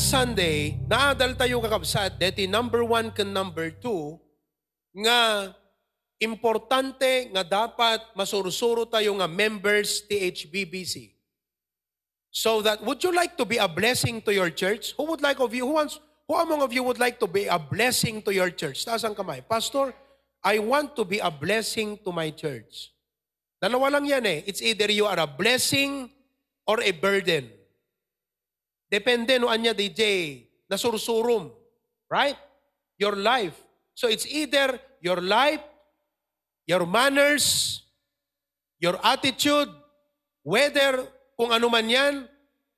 last Sunday, naadal tayo kakabsat, deti number one kan number two, nga importante nga dapat masursuro tayo nga members THBBC. So that, would you like to be a blessing to your church? Who would like of you, who wants, who among of you would like to be a blessing to your church? Taas ang kamay. Pastor, I want to be a blessing to my church. Dalawa lang yan eh. It's either you are a blessing or a burden. Depende no anya DJ, nasursurum. Right? Your life. So it's either your life, your manners, your attitude, whether kung ano man yan,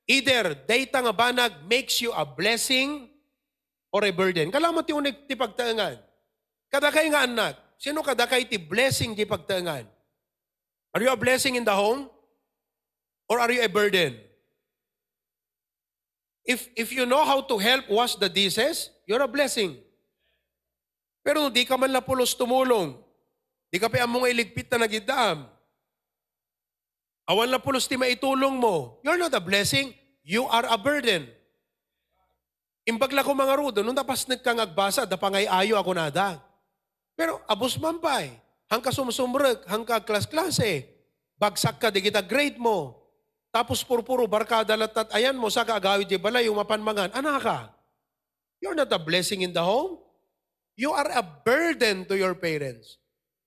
either data nga banag makes you a blessing or a burden. Kalamat yung ti pagtaangan. Kadakay nga anak, sino kadakay ti blessing ti pagtaangan? Are you a blessing in the home? Or are you a burden? If, if you know how to help wash the dishes, you're a blessing. Pero di ka man lapulos tumulong. Di ka pa among iligpit na nagidam. Awan lapulos ti maitulong mo. You're not a blessing. You are a burden. Imbagla ko mga rudo, nung tapas nagkangagbasa, da pangay ayo ako nada. Pero abos man pa eh. Hangka sumsumrek, hangka klas-klase. Bagsak ka, di kita grade mo. Tapos purpuro, barkada latat, ayan mo, sa kaagawid di balay, umapanmangan. Anak ka. You're not a blessing in the home. You are a burden to your parents.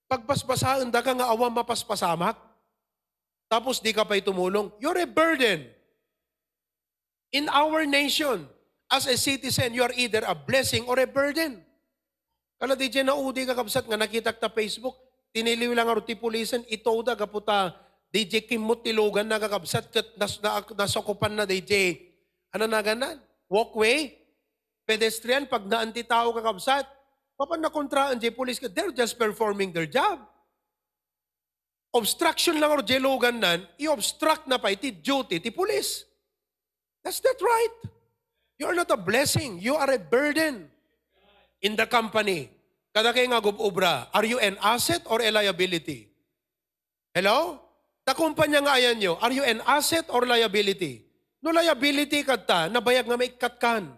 Pagpaspasaan da ka nga awang mapaspasamak, tapos di ka pa'y tumulong, you're a burden. In our nation, as a citizen, you are either a blessing or a burden. Kala di dyan naudi ka kapsat nga nakita ta Facebook, tiniliw lang aro ti pulisan, ito da kaputa, DJ kimot tilugan na kakabsat, kat nas, na, nasokupan na DJ, ano na ganan? Walkway, pedestrian, pag naanti tao kakabsat, papan na kontraan di police ka, they're just performing their job. Obstruction lang aro di lugan nan, i-obstruct na pa iti duty ti police. That's that right. You are not a blessing. You are a burden in the company. Kada kayo nga gubobra, are you an asset or a liability? Hello? Ta kumpanya nga ayan nyo, are you an asset or liability? No liability ka ta, nabayag nga may katkan.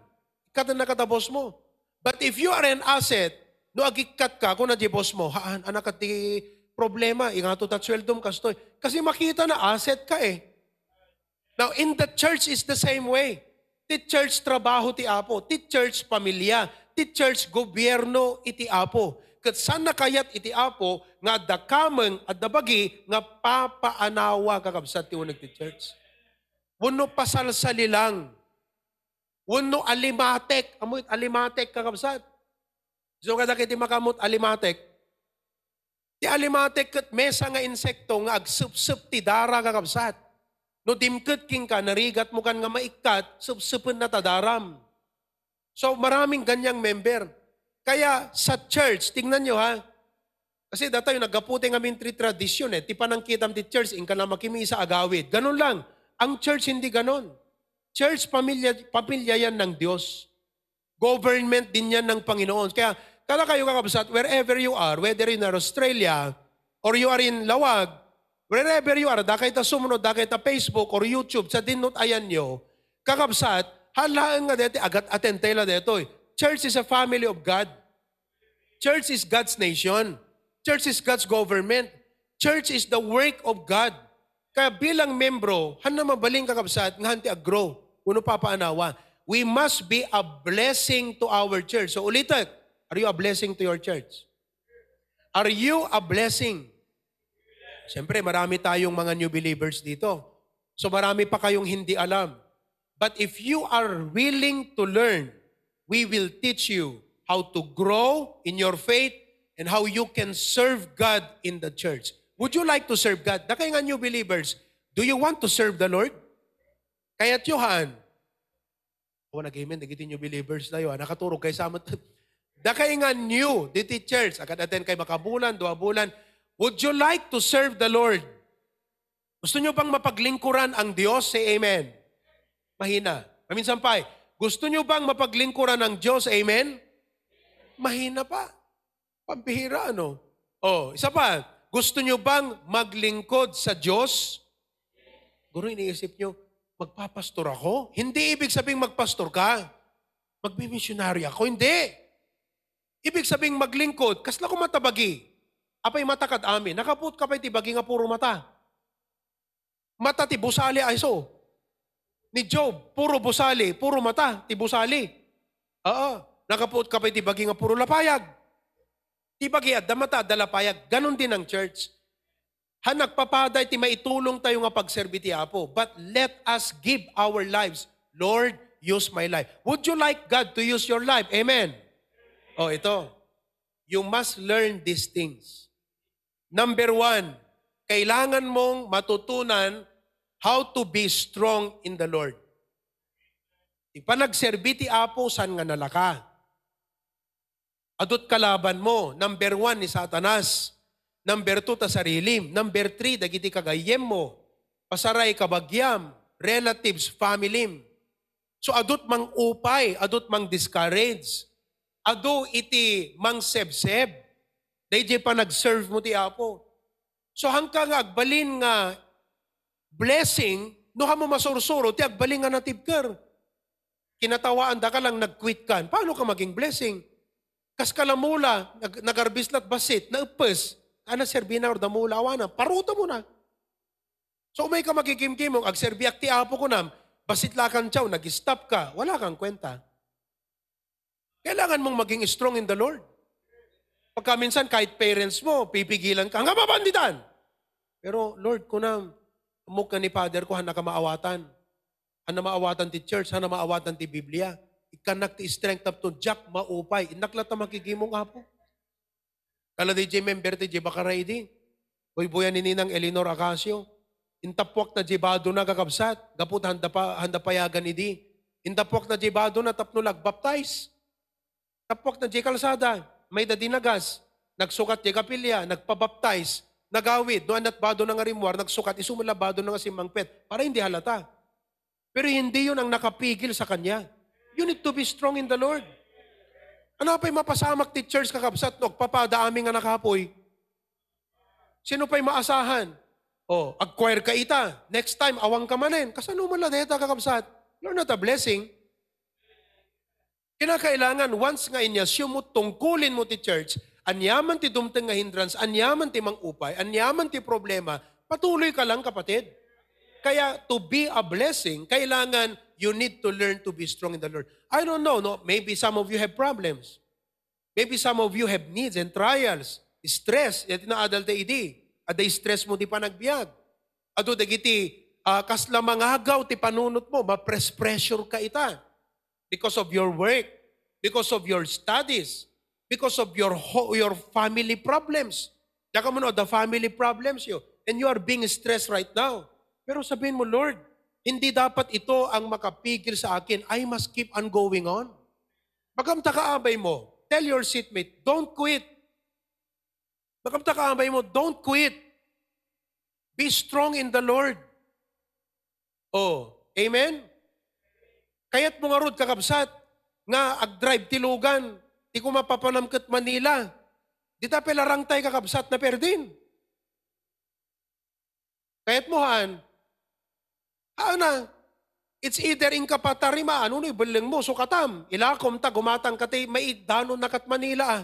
Ikat na nakatabos mo. But if you are an asset, no agikat ka kung na di boss mo, haan, anak ka ti problema, ingato tat sweldom kastoy. Kasi makita na asset ka eh. Now, in the church is the same way. Ti church trabaho ti apo, ti church pamilya, ti church gobyerno iti apo. Kat saan nakayat iti apo nga dakameng at dabagi nga papaanawa kakabsat ti unag ti church. Wano pasalsali lang. Wano alimatek. Amoy alimatek kakabsat. So kada kiti makamot alimatek. Ti alimatek kat mesa nga insekto nga agsup-sup ti dara kakabsat. No dimket king ka, narigat mo kan nga maikat, sup-supin na tadaram. So maraming ganyang member. Kaya sa church, tingnan nyo ha, kasi dati yung nagaputi nga mintri tradisyon eh, ti panang kitam ti church, in ka na makimi sa agawid. Ganun lang. Ang church hindi ganun. Church, pamilya, pamilya yan ng Diyos. Government din yan ng Panginoon. Kaya, kala kayo kakabsat, wherever you are, whether in Australia, or you are in Lawag, wherever you are, dakay ta sumunod, dakay ta Facebook or YouTube, sa dinot ayan nyo, kakabsat, halaan nga dito, agat atentela dito. Church is a family of God. Church is God's nation. Church is God's government. Church is the work of God. Kaya bilang membro, han na mabaling kakabsat, nga hanti agro, uno papaanawa. We must be a blessing to our church. So ulitin, are you a blessing to your church? Are you a blessing? Siyempre, marami tayong mga new believers dito. So marami pa kayong hindi alam. But if you are willing to learn, we will teach you how to grow in your faith and how you can serve God in the church. Would you like to serve God? Da kayo nga new believers, do you want to serve the Lord? Kaya Yohan, oh, nag-amen, nagiti new believers tayo, nakaturog kay sama. Da kayo nga new, diti church, agad atin kay makabulan, dua bulan, would you like to serve the Lord? Gusto nyo bang mapaglingkuran ang Diyos? Say amen. Mahina. Maminsan pa, eh, gusto nyo bang mapaglingkuran ng Diyos? Amen? Mahina pa. Pampihira, ano? Oh, isa pa. Gusto nyo bang maglingkod sa Diyos? Guro, iniisip nyo, magpapastor ako? Hindi ibig sabing magpastor ka. Magmimisyonary ako? Hindi. Ibig sabing maglingkod, kasla ko matabagi. Apay matakad amin. Nakaput ka pa'y tibagi nga puro mata. Mata ti busali ayso. Ni Job, puro busali, puro mata, ti busali. Oo. Nakaput ka pa'y tibagi nga puro lapayag. Tibagi at damata, dalapayag. Ganon din ang church. Han nagpapaday ti maitulong tayo nga pagserbi ti Apo. But let us give our lives. Lord, use my life. Would you like God to use your life? Amen. Oh, ito. You must learn these things. Number one, kailangan mong matutunan how to be strong in the Lord. Di pa nagserbi ti Apo, san nga nalaka? Adot kalaban mo. Number one ni Satanas. Number two, ta sarilim. Number three, dagiti kagayem mo. Pasaray kabagyam. Relatives, family. So adot mang upay, adot mang discourage. Ado iti mang sebseb. Dahil pa nag-serve mo ti Apo. So hangka nga agbalin nga blessing, no mo masursuro, ti agbalin nga natibker. Kinatawaan da ka lang nag-quit kan. Paano ka maging blessing? Kas kalamula, nag nagarbislat basit, naupes, ana serbina or damula awana, paruta mo na. So may ka magkikimkim mo, agserbiak ti apo ko nam, basit lakan chow, nag-stop ka, wala kang kwenta. Kailangan mong maging strong in the Lord. Pagka minsan kahit parents mo, pipigilan ka, hanggang mabanditan. Pero Lord, kunam, umuk ni Father ko, hana ka maawatan. Hana maawatan ti church, hana maawatan ti Biblia. Ikanak ti strength up to Jack maupay. Inaklata makikimong apo. Kala di jay member ti jay bakaray di. Buy-buyan ni Ninang Elinor Acacio. Intapwak na jibado na kakabsat. Gaput handa, pa, handa payagan ni di. Intapwak na jibado na tapno baptize. Tapwak na jay kalsada. May dadinagas. Nagsukat jay kapilya. Nagpabaptize. Nagawid. No anat bado ng arimwar. Nagsukat. Isumalabado ng asimangpet. Para hindi halata. Pero hindi yun ang nakapigil sa kanya. You need to be strong in the Lord. Ano pa'y mapasamak ti church kakabsat no, papada aming nga nakapoy. Sino pa'y maasahan? Oh, acquire ka ita. Next time, awang ka manin. Kasano man lang deta kakabsat? You're not a blessing. Kinakailangan, once nga inya, mo tungkulin mo ti church, anyaman ti dumteng nga hindrance, anyaman ti mangupay, anyaman ti problema, patuloy ka lang kapatid. Kaya to be a blessing, kailangan you need to learn to be strong in the Lord. I don't know, no? Maybe some of you have problems. Maybe some of you have needs and trials, stress, iti na adult idi. Ada stress mo di pa nagbiag. Ado dagiti uh, kasla mangagaw ti panunot mo, ma-press pressure ka ita. Because of your work, because of your studies, because of your your family problems. Daka mo no, the family problems you. And you are being stressed right now. Pero sabihin mo, Lord, hindi dapat ito ang makapigil sa akin. I must keep on going on. Magamta kaabay mo, tell your seatmate, don't quit. Magamta kaabay mo, don't quit. Be strong in the Lord. Oh, amen? Kaya't mo nga rod kakabsat, nga ag-drive tilugan, di ko mapapanamkat Manila. Di ta pelarang tayo kakabsat na perdin. Kaya't mo han, Ana, it's either in kapatarima, ano ni beling mo, sukatam. Ilakom ta, gumatang kati, may dano nakat Manila ah.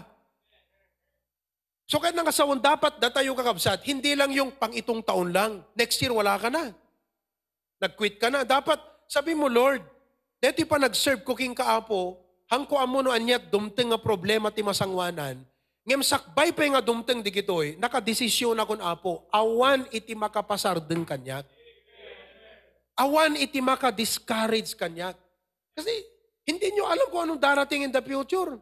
So kaya nga sawon dapat datayo kakabsat, hindi lang yung pang itong taon lang. Next year wala ka na. Nag-quit ka na. Dapat, sabi mo, Lord, deti pa nag-serve cooking kaapo, hangko amo no anyat dumteng nga problema ti masangwanan, ngem sakbay pa nga dumteng di kitoy, nakadesisyon akon apo, awan iti makapasardeng kanyat. Awan iti maka-discourage kanya. Kasi hindi nyo alam kung anong darating in the future.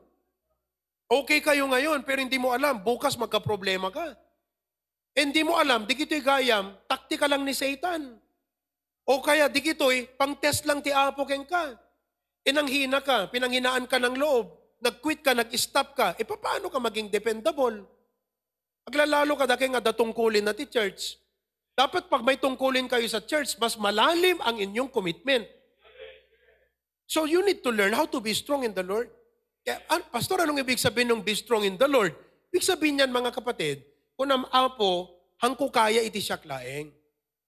Okay kayo ngayon, pero hindi mo alam, bukas magka-problema ka. Hindi mo alam, di kito'y gayam, taktika lang ni Satan. O kaya di kito'y pang-test lang ti Apo ken ka. Inanghina ka, pinanghinaan ka ng loob, nag-quit ka, nag-stop ka, e paano ka maging dependable? Aglalalo ka dahil nga datungkulin na ti church. Dapat pag may tungkulin kayo sa church, mas malalim ang inyong commitment. So you need to learn how to be strong in the Lord. Kaya, Pastor, anong ibig sabihin ng be strong in the Lord? Ibig sabihin niyan mga kapatid, kung ang apo, hangko kaya iti siya klaeng.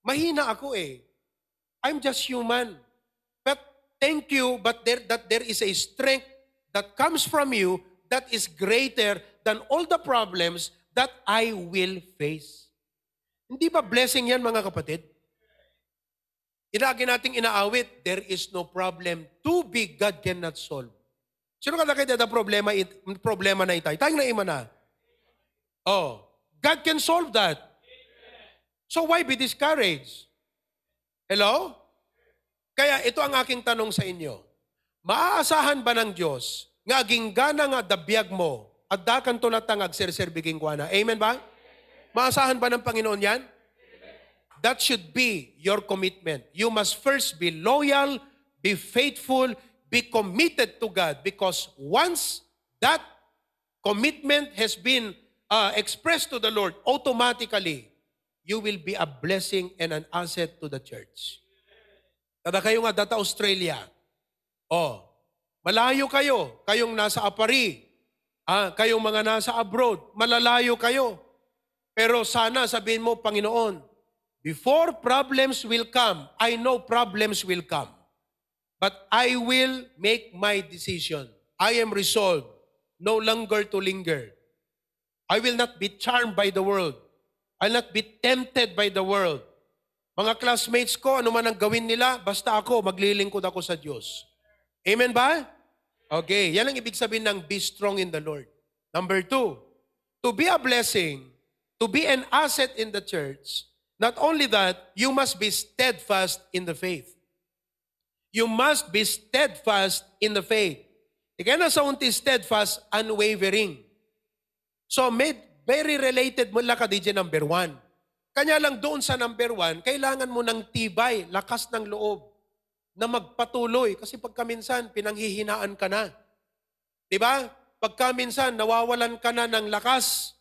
Mahina ako eh. I'm just human. But thank you, but there, that there is a strength that comes from you that is greater than all the problems that I will face. Hindi ba blessing yan mga kapatid? Ilagi nating inaawit, there is no problem too big God cannot solve. Sino ka nakita na problema, problema na itay? Tayong naima na. Oh, God can solve that. So why be discouraged? Hello? Kaya ito ang aking tanong sa inyo. Maaasahan ba ng Diyos nga ginggana nga dabiyag mo at dakan tulatang agserserbiging kuana? Amen ba? Maasahan ba ng Panginoon yan? That should be your commitment. You must first be loyal, be faithful, be committed to God because once that commitment has been uh, expressed to the Lord, automatically, you will be a blessing and an asset to the church. Kada kayo nga data Australia, oh, malayo kayo, kayong nasa Apari, ah, kayong mga nasa abroad, malalayo kayo. Pero sana sabihin mo, Panginoon, before problems will come, I know problems will come. But I will make my decision. I am resolved no longer to linger. I will not be charmed by the world. I'll not be tempted by the world. Mga classmates ko, ano man ang gawin nila, basta ako, maglilingkod ako sa Diyos. Amen ba? Okay, yan ang ibig sabihin ng be strong in the Lord. Number two, to be a blessing, to be an asset in the church, not only that, you must be steadfast in the faith. You must be steadfast in the faith. Ika na sa unti steadfast, unwavering. So, made, very related mula ka DJ number one. Kanya lang doon sa number one, kailangan mo ng tibay, lakas ng loob, na magpatuloy. Kasi pagkaminsan, pinanghihinaan ka na. Di ba? Pagkaminsan, nawawalan ka na ng lakas.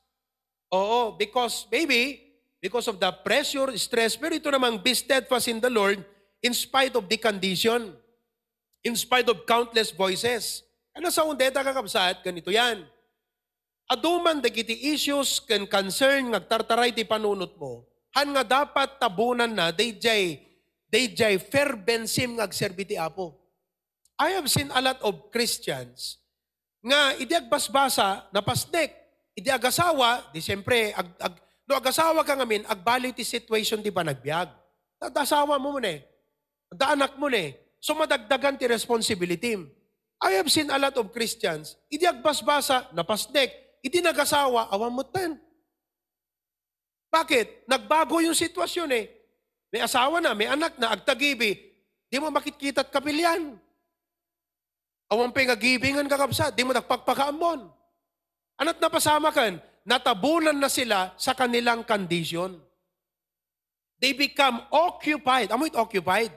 Oo, because maybe, because of the pressure, stress, pero ito namang be steadfast in the Lord, in spite of the condition, in spite of countless voices. Ano sa undeta kakabsat, ganito yan. Aduman dagiti issues can concern ngagtartaray ti panunot mo, han nga dapat tabunan na dayjay dayjay fervensim ngagserbi ti Apo. I have seen a lot of Christians nga idi agbasbasa na pasnek, idi agasawa, di siyempre, ag, ag, no agasawa ka ngamin, agbali ti situation di ba nagbiag. Dasawa mo mo ne. Daanak mo ne. So madagdagan ti responsibility. I have seen a lot of Christians, idi agbasbasa, napasnek, idi nagasawa, awang mutan. Bakit? Nagbago yung sitwasyon eh. May asawa na, may anak na, agtagibi, di mo makikita at kapilyan. Awang pingagibingan kakabsa, di mo nagpagpakaamon. Anat napasama kan, natabunan na sila sa kanilang condition. They become occupied. Amo it occupied?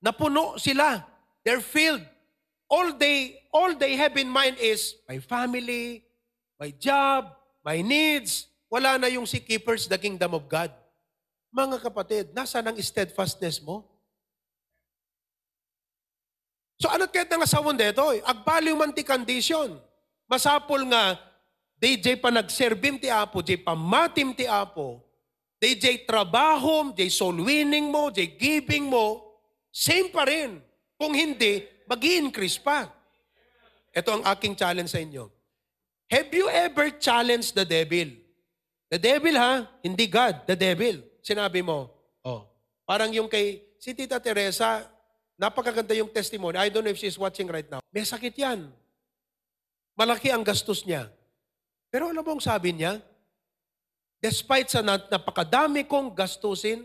Napuno sila. They're filled. All they, all they have in mind is, my family, my job, my needs. Wala na yung si keepers the kingdom of God. Mga kapatid, nasa ang steadfastness mo? So ano't kahit nga sa deto, agbaliw man ti condition. Masapol nga, DJ pa nagserbim ti Apo, DJ pa matim ti Apo, DJ trabaho, DJ soul winning mo, DJ giving mo, same pa rin. Kung hindi, mag increase pa. Ito ang aking challenge sa inyo. Have you ever challenged the devil? The devil ha, hindi God, the devil. Sinabi mo, oh, parang yung kay si Tita Teresa, napakaganda yung testimony. I don't know if she's watching right now. May sakit yan. Malaki ang gastos niya. Pero alam mo ang sabi niya? Despite sa napakadami kong gastusin,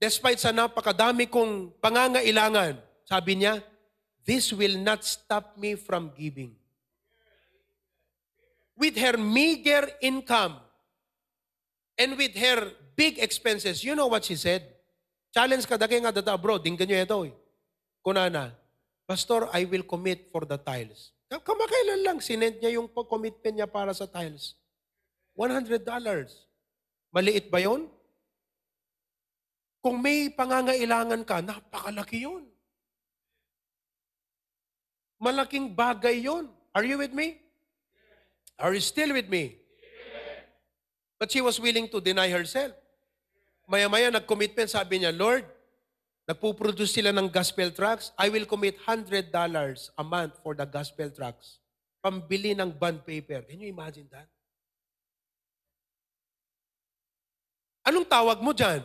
despite sa napakadami kong pangangailangan, sabi niya, this will not stop me from giving with her meager income and with her big expenses, you know what she said? Challenge ka daki nga data abroad, dinggan nyo ito eh. Kunana, Pastor, I will commit for the tiles. Kamakailan lang, sinend niya yung commitment niya para sa tiles. $100. Maliit ba yon? Kung may pangangailangan ka, napakalaki yun. Malaking bagay yon. Are you with me? Are you still with me? But she was willing to deny herself. Maya-maya nag-commitment, sabi niya, Lord, nagpuproduce sila ng gospel tracks, I will commit $100 a month for the gospel tracks. Pambili ng bond paper. Can you imagine that? Anong tawag mo dyan?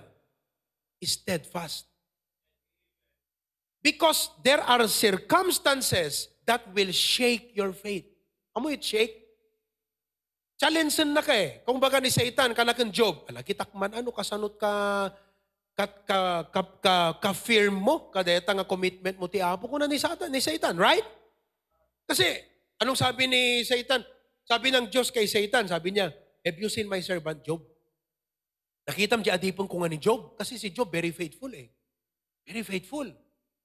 Steadfast. Because there are circumstances that will shake your faith. Amo it shake? Challenge na ka eh. Kung baga ni Satan, kanakan Job, ala kitakman, ano kasanot ka, ka, ka, ka, ka, ka firm mo, kadeta nga commitment mo ti Apo ko na ni Satan, ni Satan, right? Kasi, anong sabi ni Satan? Sabi ng Diyos kay Satan, sabi niya, have you seen my servant Job? Nakita mo di adipon ko nga ni Job. Kasi si Job very faithful eh. Very faithful.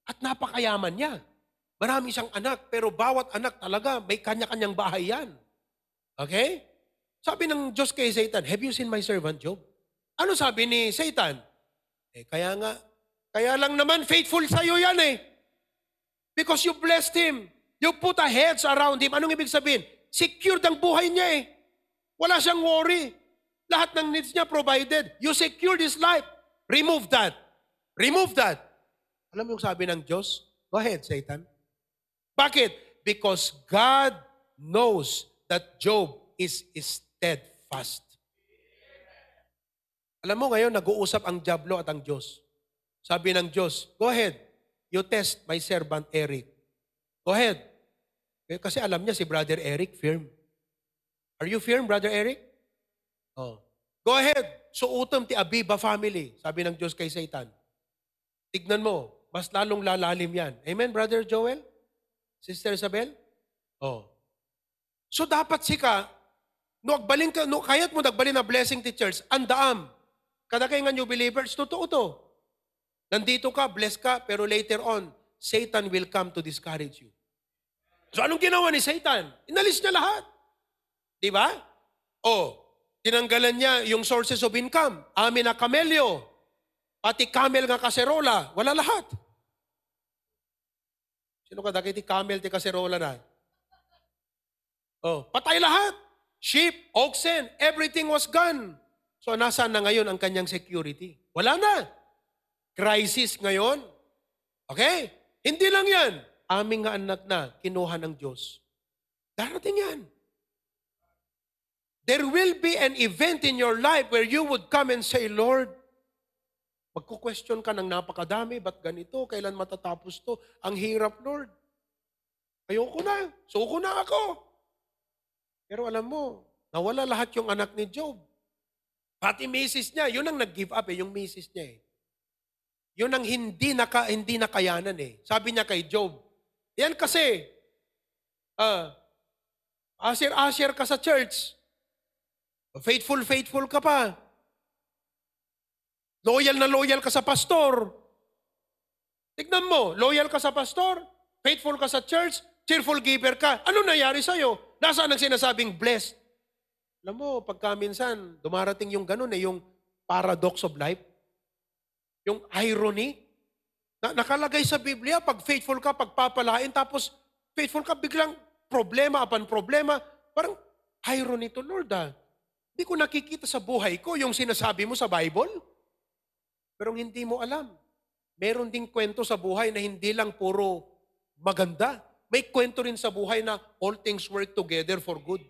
At napakayaman niya. Marami siyang anak, pero bawat anak talaga may kanya-kanyang bahay yan. Okay? Sabi ng Diyos kay Satan, have you seen my servant Job? Ano sabi ni Satan? Eh, kaya nga, kaya lang naman faithful sa'yo yan eh. Because you blessed him. You put a hedge around him. Anong ibig sabihin? Secured ang buhay niya eh. Wala siyang worry. Lahat ng needs niya provided. You secured his life. Remove that. Remove that. Alam mo yung sabi ng Diyos? Go ahead, Satan. Bakit? Because God knows that Job is steadfast. Alam mo ngayon, nag-uusap ang Diablo at ang Diyos. Sabi ng Diyos, go ahead, you test my servant Eric. Go ahead. Eh, Kasi alam niya si Brother Eric, firm. Are you firm, Brother Eric? Oh. Go ahead. Suutom ti Abiba family, sabi ng Diyos kay Satan. Tignan mo, mas lalong lalalim yan. Amen, Brother Joel? Sister Isabel? Oh. So dapat sika, no agbalin ka, no, kaya't mo nagbalin na blessing ti church, andaam. Kada kayo nga new believers, totoo to. Nandito ka, bless ka, pero later on, Satan will come to discourage you. So anong ginawa ni Satan? Inalis niya lahat. Di ba? O, tinanggalan niya yung sources of income. Amin na kamelyo. Pati camel nga kaserola. Wala lahat. Sino ka daki ti camel ti kaserola na? Oh, patay lahat. Sheep, oxen, everything was gone. So nasaan na ngayon ang kanyang security? Wala na. Crisis ngayon. Okay? Hindi lang yan. Aming nga anak na kinuha ng Diyos. Darating yan. There will be an event in your life where you would come and say, Lord, magko-question ka ng napakadami, ba't ganito? Kailan matatapos to? Ang hirap, Lord. Ayoko na. Suko na ako. Pero alam mo, nawala lahat yung anak ni Job. Pati misis niya, yun ang nag-give up eh, yung misis niya eh. Yun ang hindi, naka, hindi nakayanan eh. Sabi niya kay Job, yan kasi, ah, asir-asir ka sa church. Faithful, faithful ka pa. Loyal na loyal ka sa pastor. Tignan mo, loyal ka sa pastor, faithful ka sa church, cheerful giver ka. Ano nangyari sa'yo? Nasaan ang sinasabing blessed? Alam mo, pagka minsan, dumarating yung ganun eh, yung paradox of life. Yung irony. Na, nakalagay sa Biblia, pag faithful ka, pagpapalain, tapos faithful ka, biglang problema upon problema. Parang irony to Lord ah. Hindi ko nakikita sa buhay ko yung sinasabi mo sa Bible. Pero hindi mo alam. Meron ding kwento sa buhay na hindi lang puro maganda. May kwento rin sa buhay na all things work together for good.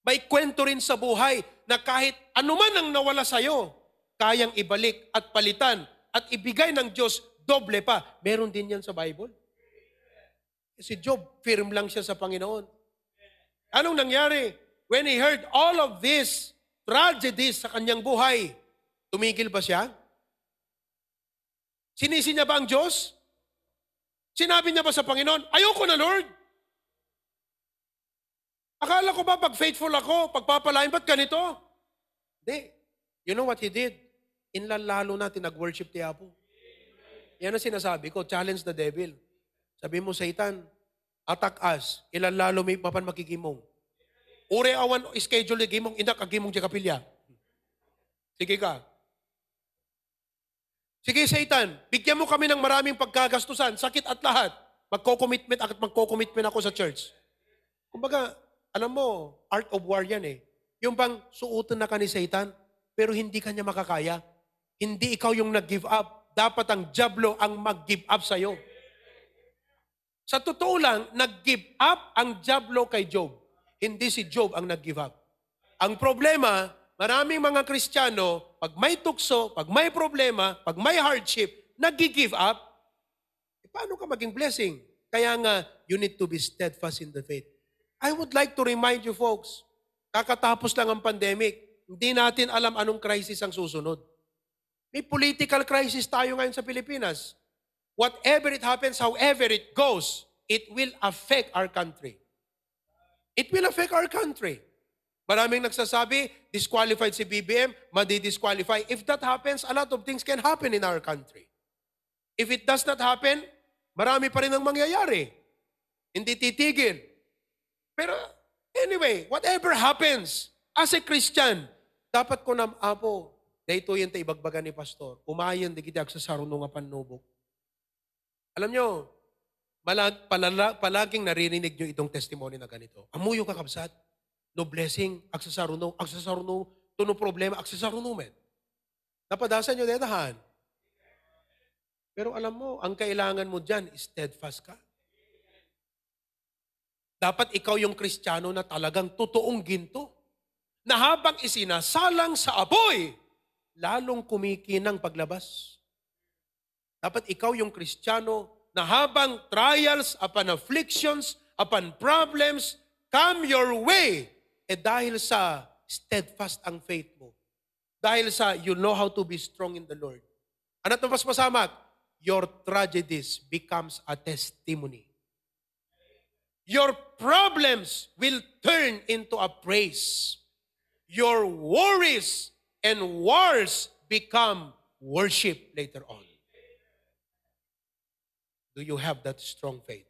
May kwento rin sa buhay na kahit anuman ang nawala sa'yo, kayang ibalik at palitan at ibigay ng Diyos doble pa. Meron din yan sa Bible. Si Job, firm lang siya sa Panginoon. Anong nangyari? When he heard all of this tragedies sa kanyang buhay, tumigil ba siya? Sinisi niya ba ang Diyos? Sinabi niya ba sa Panginoon, ayoko na Lord? Akala ko ba pag faithful ako, pagpapalain, ba't ganito? Hindi. You know what he did? Inlalalo natin nag-worship ti Apo. Yan ang sinasabi ko, challenge the devil. Sabi mo, Satan, attack us, ilalalo may papan makikimong. Ure awan schedule ni gimong, inak agimong di kapilya. Sige ka. Sige, Satan, bigyan mo kami ng maraming pagkagastusan, sakit at lahat. Magko-commitment at magko-commitment ako sa church. Kumbaga, alam mo, art of war yan eh. Yung bang suutan na ka ni Satan, pero hindi kanya makakaya. Hindi ikaw yung nag-give up. dapat ang Diablo ang mag-give up sa'yo. Sa totoo lang, nag-give up ang Diablo kay Job. Hindi si Job ang nag-give up. Ang problema, maraming mga Kristiyano, pag may tukso, pag may problema, pag may hardship, nag-give up. E paano ka maging blessing? Kaya nga, you need to be steadfast in the faith. I would like to remind you folks, kakatapos lang ang pandemic, hindi natin alam anong crisis ang susunod. May political crisis tayo ngayon sa Pilipinas. Whatever it happens, however it goes, it will affect our country. It will affect our country. Maraming nagsasabi, disqualified si BBM, madi-disqualify. If that happens, a lot of things can happen in our country. If it does not happen, marami pa rin ang mangyayari. Hindi titigil. Pero anyway, whatever happens, as a Christian, dapat ko na, apo, dahito yan tayo ibagbagan ni Pastor. Umayan, di kita sa sarunong panubok. Alam nyo, malag, palala, palaging naririnig nyo itong testimony na ganito. Amuyo ka kabsat, no blessing, agsasaruno, agsasaruno, tuno problema, agsasaruno men. Napadasan nyo detahan. Pero alam mo, ang kailangan mo dyan, steadfast ka. Dapat ikaw yung kristyano na talagang totoong ginto. Na habang isinasalang sa apoy, lalong kumikinang paglabas. Dapat ikaw yung kristyano na habang trials upon afflictions, upon problems, come your way, eh dahil sa steadfast ang faith mo. Dahil sa you know how to be strong in the Lord. Ano ito mas masamak? Your tragedies becomes a testimony. Your problems will turn into a praise. Your worries and wars become worship later on. Do you have that strong faith?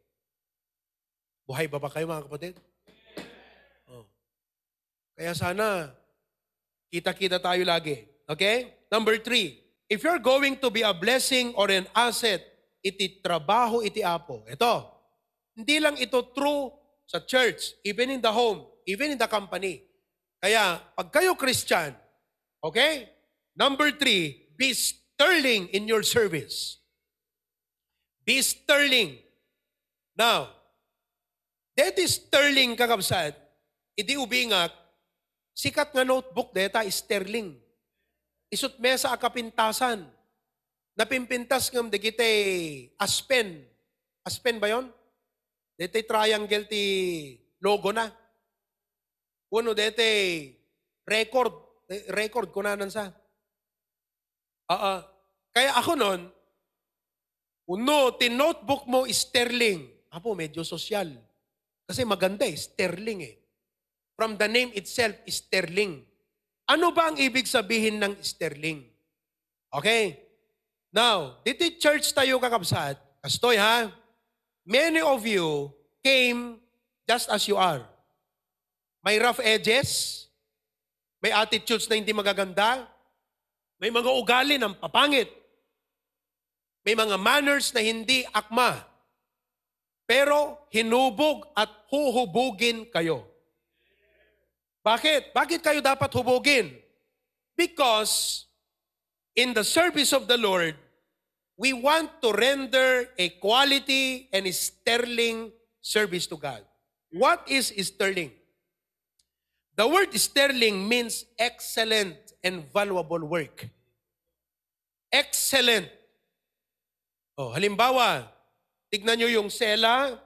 Buhay ba ba kayo mga kapatid? Oh. Kaya sana, kita-kita tayo lagi. Okay? Number three, if you're going to be a blessing or an asset, iti trabaho, iti apo. Ito, hindi lang ito true sa church, even in the home, even in the company. Kaya, pag kayo Christian, okay? Number three, be sterling in your service. Be sterling. Now, that is sterling kakabsat, idi ubingak, sikat nga notebook deta sterling. Isut mesa akapintasan. Napimpintas ngam digite aspen. Aspen ba yon? Dete triangle ti logo na. Uno dete record. eh, Record ko na sa. Ah, Kaya ako nun, uno, tin-notebook mo sterling. Apo, medyo sosyal. Kasi maganda eh, sterling eh. From the name itself sterling. Ano ba ang ibig sabihin ng sterling? Okay? Now, dito church tayo kakabsat. Kastoy ha? Many of you came just as you are. May rough edges, may attitudes na hindi magaganda, may mga ugali ng papangit, may mga manners na hindi akma, pero hinubog at huhubugin kayo. Bakit? Bakit kayo dapat hubugin? Because in the service of the Lord, we want to render a quality and sterling service to God. What is sterling? The word sterling means excellent and valuable work. Excellent. Oh, halimbawa, tignan nyo yung sela,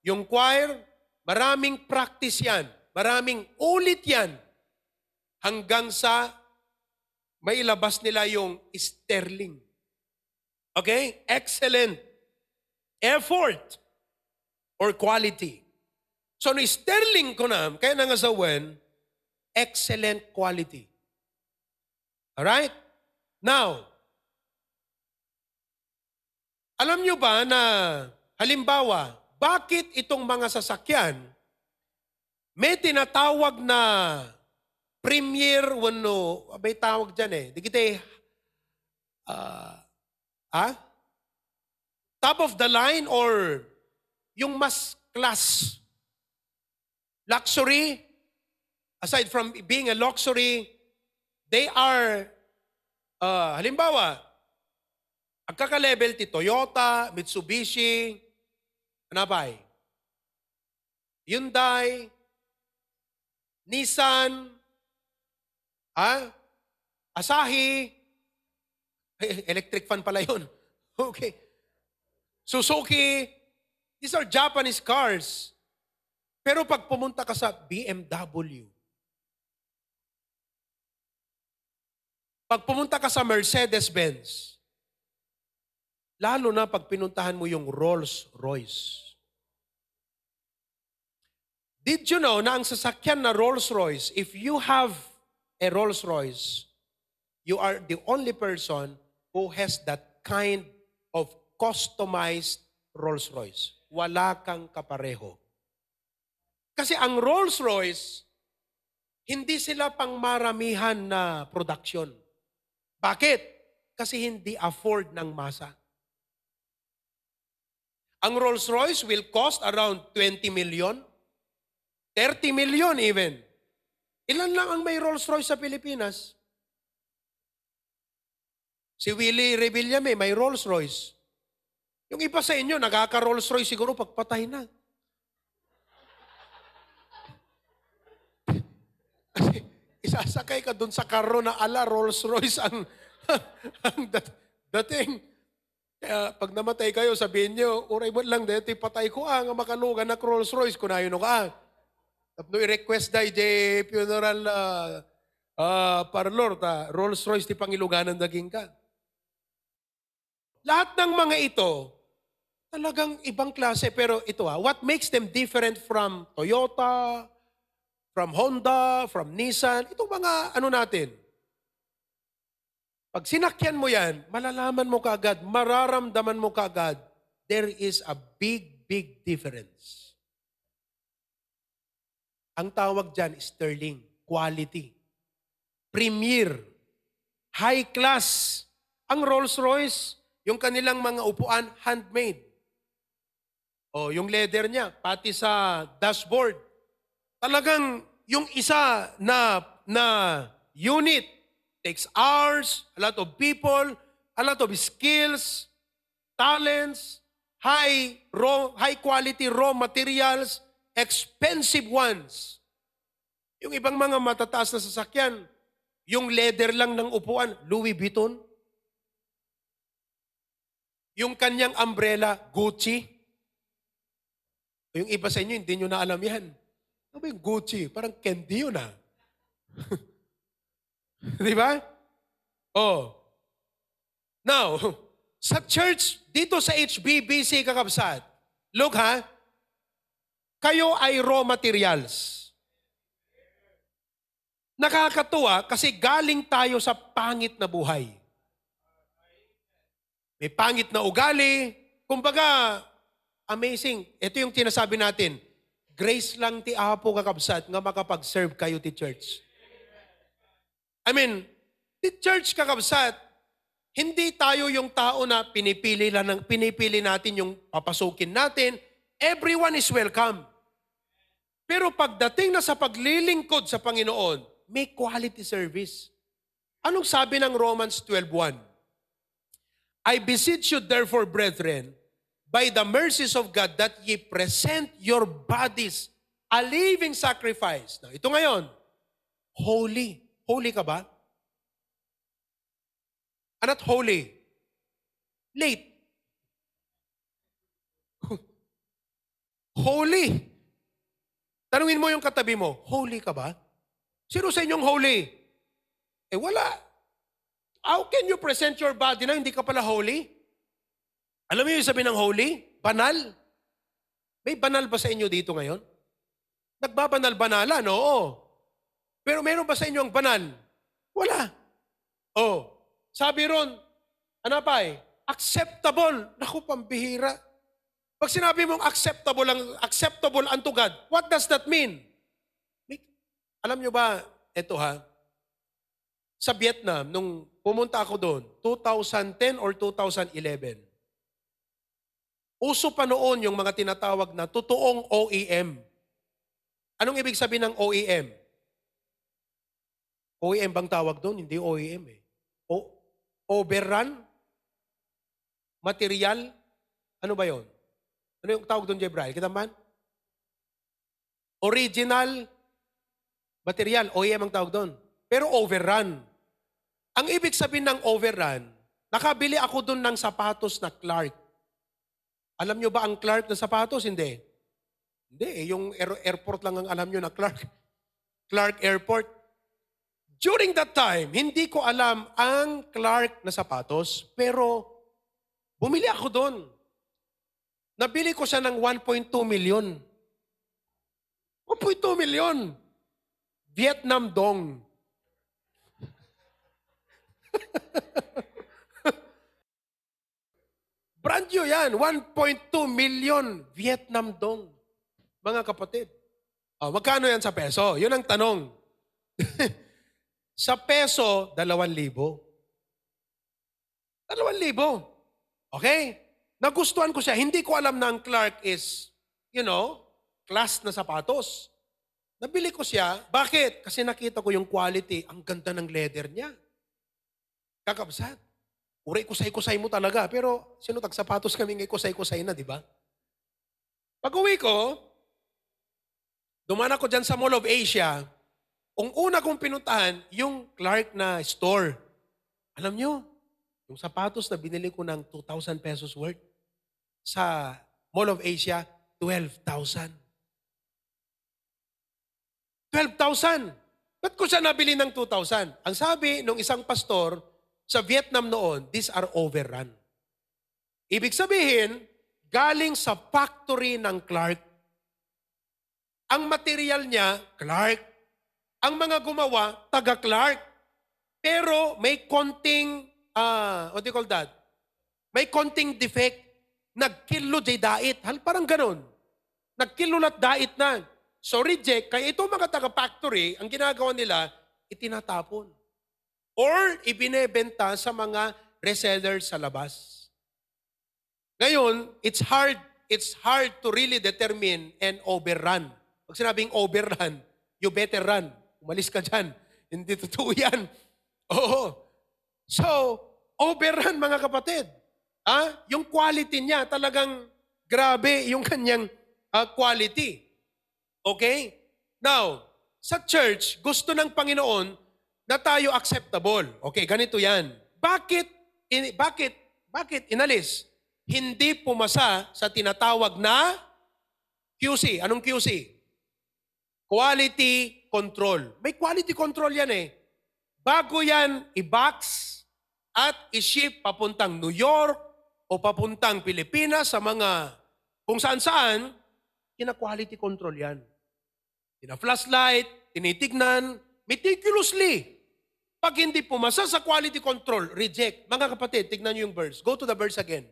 yung choir, maraming practice yan. Maraming ulit yan. Hanggang sa mailabas nila yung sterling. Okay? Excellent. Effort or quality. So, no sterling ko na, kaya nangasawan, excellent quality. Alright? Now, alam nyo ba na, halimbawa, bakit itong mga sasakyan may tinatawag na premier wano, may tawag dyan eh. Di kita eh, ah, ah? Top of the line or yung mas class? Luxury, aside from being a luxury, they are, uh, halimbawa, Ang kaka-level ti Toyota, Mitsubishi, ano eh? Hyundai, Nissan, ah, Asahi, eh, electric fan pala yun. Okay. Suzuki, these are Japanese cars. Pero pag pumunta ka sa BMW, pag pumunta ka sa Mercedes-Benz, lalo na pag pinuntahan mo yung Rolls-Royce. Did you know na ang sasakyan na Rolls-Royce, if you have a Rolls-Royce, you are the only person who has that kind of customized Rolls-Royce. Wala kang kapareho. Kasi ang Rolls-Royce, hindi sila pang maramihan na production. Bakit? Kasi hindi afford ng masa. Ang Rolls-Royce will cost around 20 million, 30 million even. Ilan lang ang may Rolls-Royce sa Pilipinas? Si Willie Revillame, may Rolls Royce. Yung iba sa inyo, nagkaka-Rolls Royce siguro pagpatay na. Isasakay ka dun sa karo na ala Rolls Royce ang, ang dat- dating. Kaya pag namatay kayo, sabihin nyo, uray mo lang, dito patay ko ah, makalugan na Rolls Royce, kunayon ka. Tapno i-request di funeral uh, uh, parlor, ta, Rolls Royce, ti pangiluganan daging ka. Lahat ng mga ito, talagang ibang klase. Pero ito ah, what makes them different from Toyota, from Honda, from Nissan, itong mga ano natin. Pag sinakyan mo yan, malalaman mo kaagad, mararamdaman mo kaagad, there is a big, big difference. Ang tawag dyan, sterling, quality, premier, high class. Ang Rolls-Royce, yung kanilang mga upuan, handmade. O, yung leather niya, pati sa dashboard. Talagang yung isa na, na unit takes hours, a lot of people, a lot of skills, talents, high raw, high quality raw materials, expensive ones. Yung ibang mga matataas na sasakyan, yung leather lang ng upuan, Louis Vuitton, yung kanyang umbrella, Gucci. Yung iba sa inyo, hindi nyo na alam yan. Ano yung Gucci? Parang candy yun ah. Di ba? Oh. Now, sa church, dito sa HBBC Kakabsat, look ha, kayo ay raw materials. Nakakatuwa kasi galing tayo sa pangit na buhay. May pangit na ugali. Kumbaga, amazing. Ito yung tinasabi natin. Grace lang ti apo kakabsat nga makapag-serve kayo ti church. I mean, ti church kakabsat, hindi tayo yung tao na pinipili, lang, pinipili natin yung papasukin natin. Everyone is welcome. Pero pagdating na sa paglilingkod sa Panginoon, may quality service. Anong sabi ng Romans 12.1? I beseech you therefore, brethren, by the mercies of God, that ye present your bodies a living sacrifice. Now, ito ngayon, holy. Holy ka ba? Ah, not holy. Late. holy. Tanungin mo yung katabi mo, holy ka ba? Sino sa inyong holy? Eh wala. How can you present your body na hindi ka pala holy? Alam mo yung sabi ng holy? Banal. May banal ba sa inyo dito ngayon? Nagbabanal-banalan, oo. Pero meron ba sa inyo ang banal? Wala. Oh, sabi ron, ano pa eh? Acceptable. Naku, pambihira. Pag sinabi mong acceptable ang acceptable unto God, what does that mean? Alam nyo ba, ito ha, sa Vietnam, nung pumunta ako doon, 2010 or 2011, uso pa noon yung mga tinatawag na totoong OEM. Anong ibig sabihin ng OEM? OEM bang tawag doon? Hindi OEM eh. O, overrun? material, ano ba yon? Ano yung tawag doon, Jebrail? Kita man? Original material, OEM ang tawag doon. Pero overrun. Ang ibig sabihin ng overrun, nakabili ako doon ng sapatos na Clark. Alam nyo ba ang Clark na sapatos? Hindi. Hindi, eh, yung air- airport lang ang alam nyo na Clark. Clark Airport. During that time, hindi ko alam ang Clark na sapatos, pero bumili ako doon. Nabili ko siya ng 1.2 million. 1.2 million. Vietnam dong. Brand new yan. 1.2 million Vietnam dong. Mga kapatid. Oh, magkano yan sa peso? Yun ang tanong. sa peso, dalawang libo. Dalawang libo. Okay? Nagustuhan ko siya. Hindi ko alam na ang Clark is, you know, class na sapatos. Nabili ko siya. Bakit? Kasi nakita ko yung quality. Ang ganda ng leather niya. Kakabsat. Uri, kusay-kusay mo talaga. Pero sino tag sapatos kami ngay kusay-kusay na, di ba? Pag uwi ko, dumaan ako dyan sa Mall of Asia. Ang una kong pinuntahan, yung Clark na store. Alam nyo, yung sapatos na binili ko ng 2,000 pesos worth sa Mall of Asia, 12,000. 12,000. Ba't ko siya nabili ng 2,000? Ang sabi nung isang pastor sa Vietnam noon, these are overrun. Ibig sabihin, galing sa factory ng Clark. Ang material niya, Clark. Ang mga gumawa, taga Clark. Pero may konting, ah, what do you call that? May konting defect. Nagkilo jay dait. Hal, parang ganun. Nagkilulat dait na. So reject, kaya itong mga taga-factory, ang ginagawa nila, itinatapon. Or ibinebenta sa mga resellers sa labas. Ngayon, it's hard, it's hard to really determine and overrun. Pag sinabing overrun, you better run. Umalis ka dyan. Hindi totoo yan. Oo. So, overrun mga kapatid. Ah, yung quality niya talagang grabe yung kanyang ah, quality. Okay? Now, sa church, gusto ng Panginoon na tayo acceptable. Okay, ganito yan. Bakit, in, bakit, bakit inalis? Hindi pumasa sa tinatawag na QC. Anong QC? Quality control. May quality control yan eh. Bago yan i-box at i-ship papuntang New York o papuntang Pilipinas sa mga kung saan-saan, kina-quality control yan. Kina-flashlight, tinitignan, meticulously. Pag hindi pumasa sa quality control, reject. Mga kapatid, tignan niyo yung verse. Go to the verse again.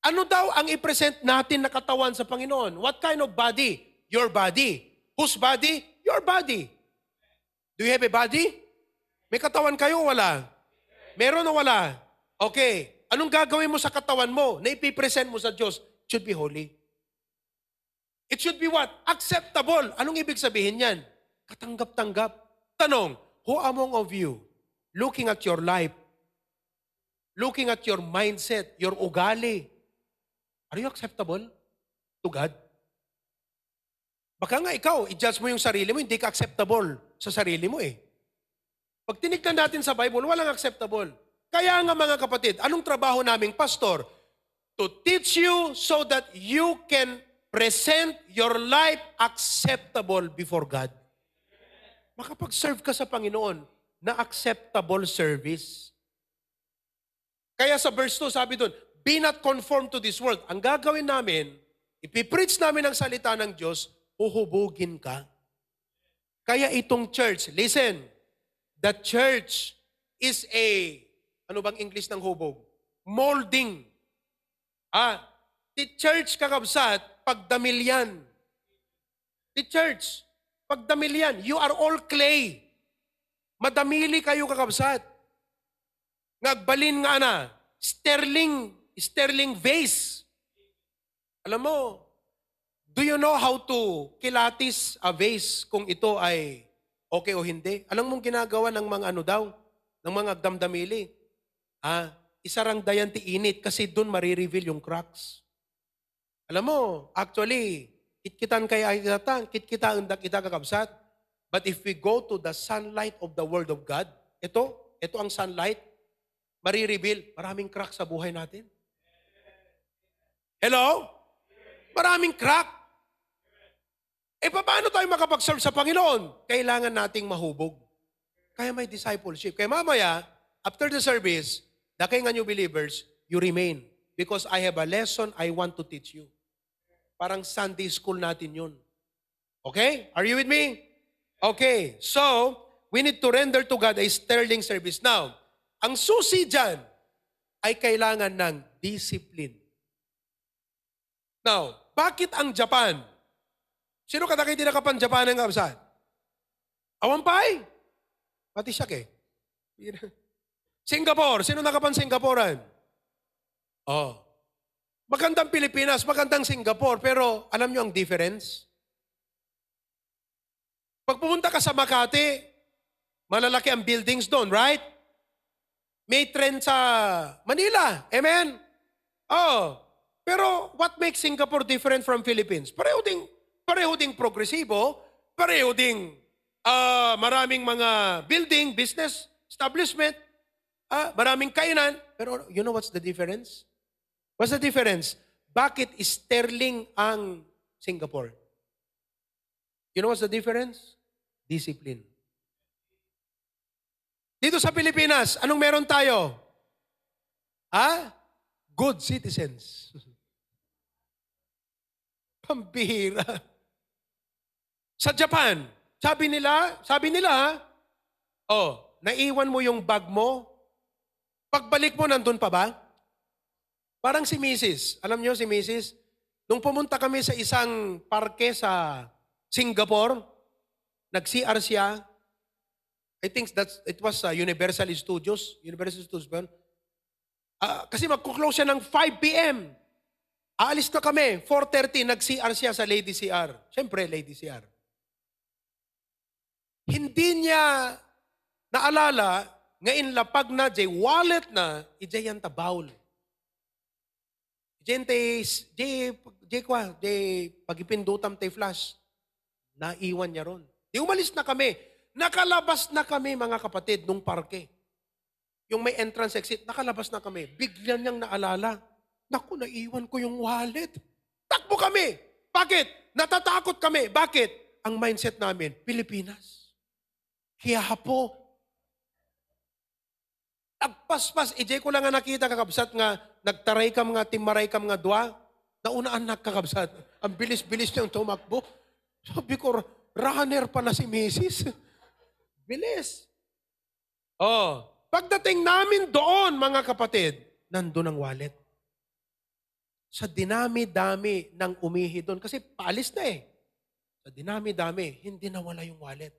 Ano daw ang i-present natin na katawan sa Panginoon? What kind of body? Your body. Whose body? Your body. Do you have a body? May katawan kayo o wala? Meron o wala? Okay. Anong gagawin mo sa katawan mo na ipipresent mo sa Diyos? It should be holy. It should be what? Acceptable. Anong ibig sabihin yan? Katanggap-tanggap. Tanong, who among of you, looking at your life, looking at your mindset, your ugali, are you acceptable to God? Baka nga ikaw, i-judge mo yung sarili mo, hindi ka acceptable sa sarili mo eh. Pag tinignan natin sa Bible, walang acceptable. Kaya nga mga kapatid, anong trabaho naming pastor? To teach you so that you can present your life acceptable before God. Makapag-serve ka sa Panginoon na acceptable service. Kaya sa verse 2, sabi doon, Be not conformed to this world. Ang gagawin namin, ipipreach namin ang salita ng Diyos, uhubugin ka. Kaya itong church, listen, the church is a, ano bang English ng hubog? Molding. Ah, the church kakabsat, pagdamil yan. The church, pagdamil yan. You are all clay. Madamili kayo kakabsat. Ngagbalin nga na, sterling, sterling vase. Alam mo, do you know how to kilatis a vase kung ito ay okay o hindi? Alam mong ginagawa ng mga ano daw, ng mga damdamili? Ah, isarang dayan ti init kasi doon marireveal yung cracks. Alam mo, actually, kitkitan kaya kitatan, kitkita undak kita kakabsat. But if we go to the sunlight of the Word of God, ito, ito ang sunlight, marireveal, maraming crack sa buhay natin. Hello? Maraming crack. Eh, paano tayo makapag-serve sa Panginoon? Kailangan nating mahubog. Kaya may discipleship. Kaya mamaya, after the service, dakay nga new believers, you remain. Because I have a lesson I want to teach you. Parang Sunday school natin yun. Okay? Are you with me? Okay. So, we need to render to God a sterling service. Now, ang susi dyan ay kailangan ng discipline. Now, bakit ang Japan? Sino kadakay tinakapan Japan ng kapsat? Awampay? Pati siya ke. Singapore. Sino nakapan Singaporean? Oh. Magandang Pilipinas, magandang Singapore, pero alam nyo ang difference? Pag pumunta ka sa Makati, malalaki ang buildings doon, right? May trend sa Manila. Amen? Oh. Pero what makes Singapore different from Philippines? Pareho ding, pareho ding progresibo, pareho ding ah, maraming mga building, business, establishment, ah, maraming kainan. Pero you know what's the difference? What's the difference? Bakit sterling ang Singapore? You know what's the difference? Discipline. Dito sa Pilipinas, anong meron tayo? Ha? Good citizens. Pambihira. Sa Japan, sabi nila, sabi nila, oh, naiwan mo yung bag mo, pagbalik mo, nandun pa ba? Parang si Mrs. Alam niyo si Mrs. Nung pumunta kami sa isang parke sa Singapore, nag-CR siya. I think that's, it was uh, Universal Studios. Universal Studios ba? Ah, kasi magkuklose siya ng 5 p.m. Aalis na kami. 4.30, nag-CR siya sa Lady CR. Siyempre, Lady CR. Hindi niya naalala, ngayon lapag na, jay wallet na, ijay yan tabawl. Jente, jay, jay kwa, jay, pagipindutam tay flash, naiwan niya ron. Di umalis na kami. Nakalabas na kami, mga kapatid, nung parke. Yung may entrance exit, nakalabas na kami. Bigla niyang naalala, naku, naiwan ko yung wallet. Takbo kami. Bakit? Natatakot kami. Bakit? Ang mindset namin, Pilipinas. Kiyapo. Agpaspas, ijay ko lang nga nakita kakabsat nga, nagtaray kam nga, timaray kam nga dua, naunaan nakakabsat. Ang bilis-bilis niyang tumakbo. Sabi ko, runner pa na si Mrs. Bilis. Oh, pagdating namin doon, mga kapatid, nandun ang wallet. Sa dinami-dami ng umihi doon, kasi paalis na eh. Sa dinami-dami, hindi nawala yung wallet.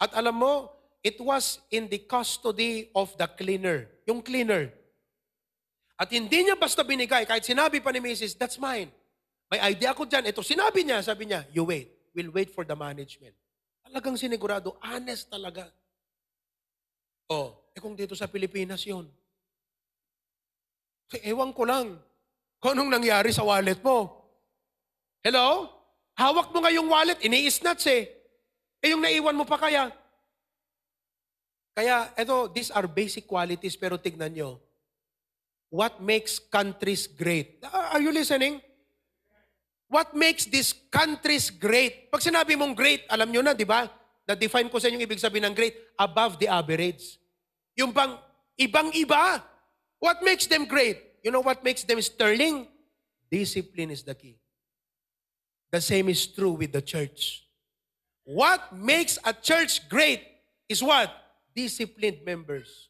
At alam mo, it was in the custody of the cleaner. Yung cleaner. At hindi niya basta binigay, kahit sinabi pa ni Mrs., that's mine. May idea ako dyan. Ito, sinabi niya, sabi niya, you wait. We'll wait for the management. Talagang sinigurado, honest talaga. Oh, eh kung dito sa Pilipinas. Eh, ewan ko lang kung nangyari sa wallet mo. Hello? Hawak mo nga yung wallet, ini-snatch eh. Eh yung naiwan mo pa kaya? Kaya, eto, these are basic qualities, pero tignan nyo. What makes countries great? Are you listening? What makes these countries great? Pag sinabi mong great, alam nyo na, di ba? Na-define ko sa inyo ibig sabihin ng great, above the average. Yung bang ibang-iba. What makes them great? You know what makes them sterling? Discipline is the key. The same is true with the church. What makes a church great is what? Disciplined members.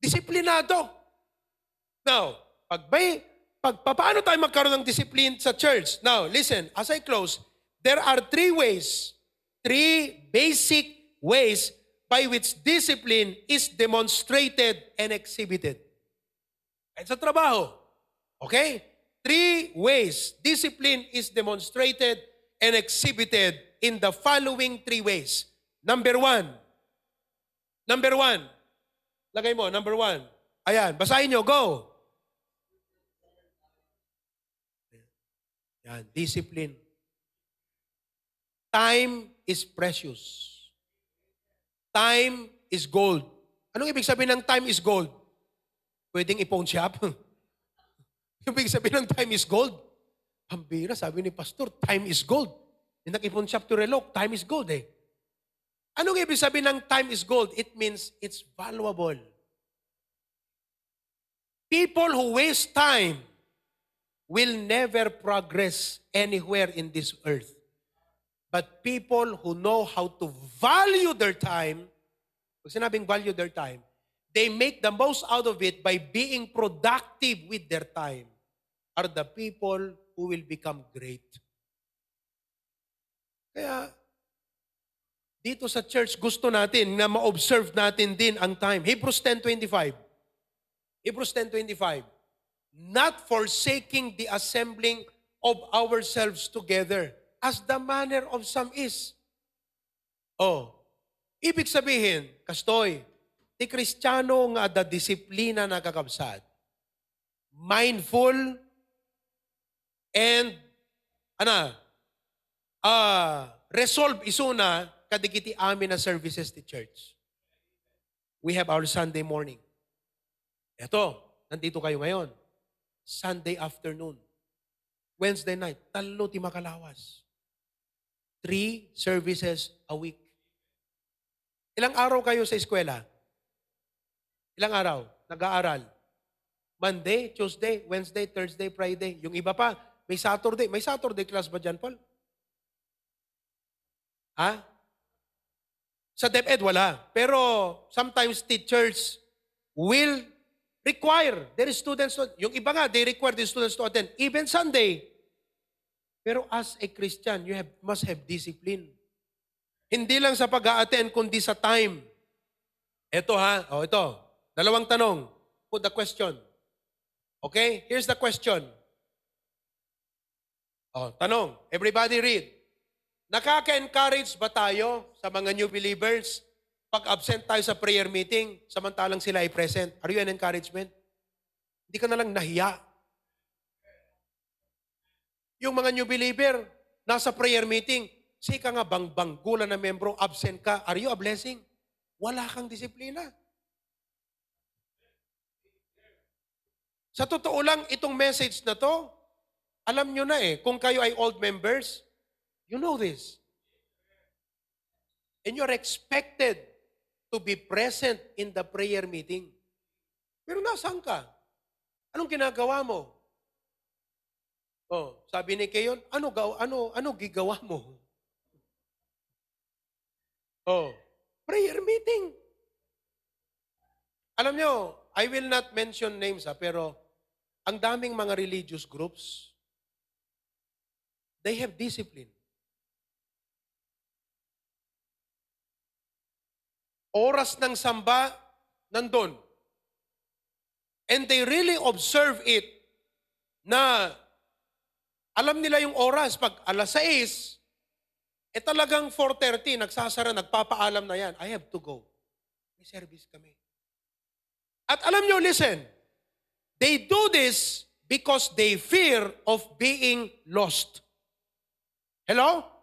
Disiplinado. Now, pag may, pag, paano tayo magkaroon ng discipline sa church? Now, listen, as I close, there are three ways, three basic ways by which discipline is demonstrated and exhibited. Kahit sa trabaho. Okay? Three ways discipline is demonstrated and exhibited in the following three ways. Number one. Number one. Lagay mo, number one. Ayan, basahin nyo, go. Yan, discipline. Time is precious. Time is gold. Anong ibig sabihin ng time is gold? Pwedeng i-pawn shop? Yung ibig sabihin ng time is gold? Pambira, sabi ni Pastor, time is gold. Yung nag-ipon shop to relok, time is gold eh. Anong ibig sabihin ng time is gold? It means it's valuable. People who waste time will never progress anywhere in this earth. But people who know how to value their time, pag sinabing value their time, they make the most out of it by being productive with their time, are the people who will become great. Kaya, dito sa church, gusto natin na ma-observe natin din ang time. Hebrews 10.25. Hebrews 10.25. Not forsaking the assembling of ourselves together, as the manner of some is. Oh, ibig sabihin, kastoy, ti kristyano nga da disiplina na kakabsat. Mindful and ana ah resolve isuna kadigiti amin na services ti church. We have our Sunday morning. Eto, nandito kayo ngayon. Sunday afternoon. Wednesday night, talo ti makalawas. Three services a week. Ilang araw kayo sa eskwela? Ilang araw? Nag-aaral? Monday, Tuesday, Wednesday, Thursday, Friday. Yung iba pa, may Saturday. May Saturday class ba dyan, Paul? Ha? Sa DepEd, wala. Pero sometimes teachers will require their students to, yung iba nga, they require their students to attend, even Sunday. Pero as a Christian, you have, must have discipline. Hindi lang sa pag attend kundi sa time. Ito ha, oh, ito, dalawang tanong. Put the question. Okay? Here's the question. Oh, tanong. Everybody read. Nakaka-encourage ba tayo sa mga new believers pag absent tayo sa prayer meeting, samantalang sila ay present? Are you an encouragement? Hindi ka na lang nahiya. Yung mga new believer, nasa prayer meeting, si ka nga bang banggulan na membro, absent ka, are you a blessing? Wala kang disiplina. Sa totoo lang, itong message na to, alam nyo na eh, kung kayo ay old members, you know this. And you're expected to be present in the prayer meeting. Pero nasaan ka? Anong ginagawa mo? Oh, sabi ni Keyon, ano gaw ano ano gigawa mo? Oh, prayer meeting. Alam nyo, I will not mention names ha, pero ang daming mga religious groups, they have discipline. Oras ng samba, nandun. And they really observe it na alam nila yung oras. Pag alas 6, eh talagang 4.30, nagsasara, nagpapaalam na yan. I have to go. May service kami. At alam nyo, listen, they do this because they fear of being lost. Hello?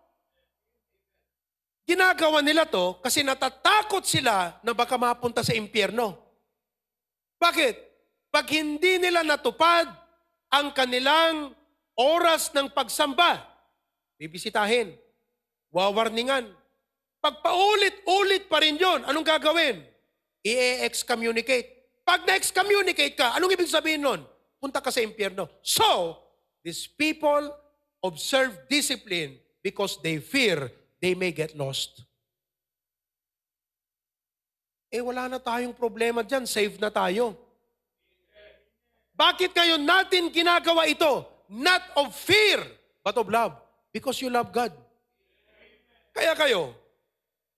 Ginagawa nila to kasi natatakot sila na baka mapunta sa impyerno. Bakit? Pag hindi nila natupad ang kanilang oras ng pagsamba, bibisitahin, wawarningan. Pag paulit-ulit pa rin yon, anong gagawin? I-excommunicate. Pag na-excommunicate ka, anong ibig sabihin nun? Punta ka sa impyerno. So, these people observe discipline because they fear they may get lost. Eh wala na tayong problema dyan. Save na tayo. Bakit ngayon natin ginagawa ito? Not of fear, but of love. Because you love God. Kaya kayo,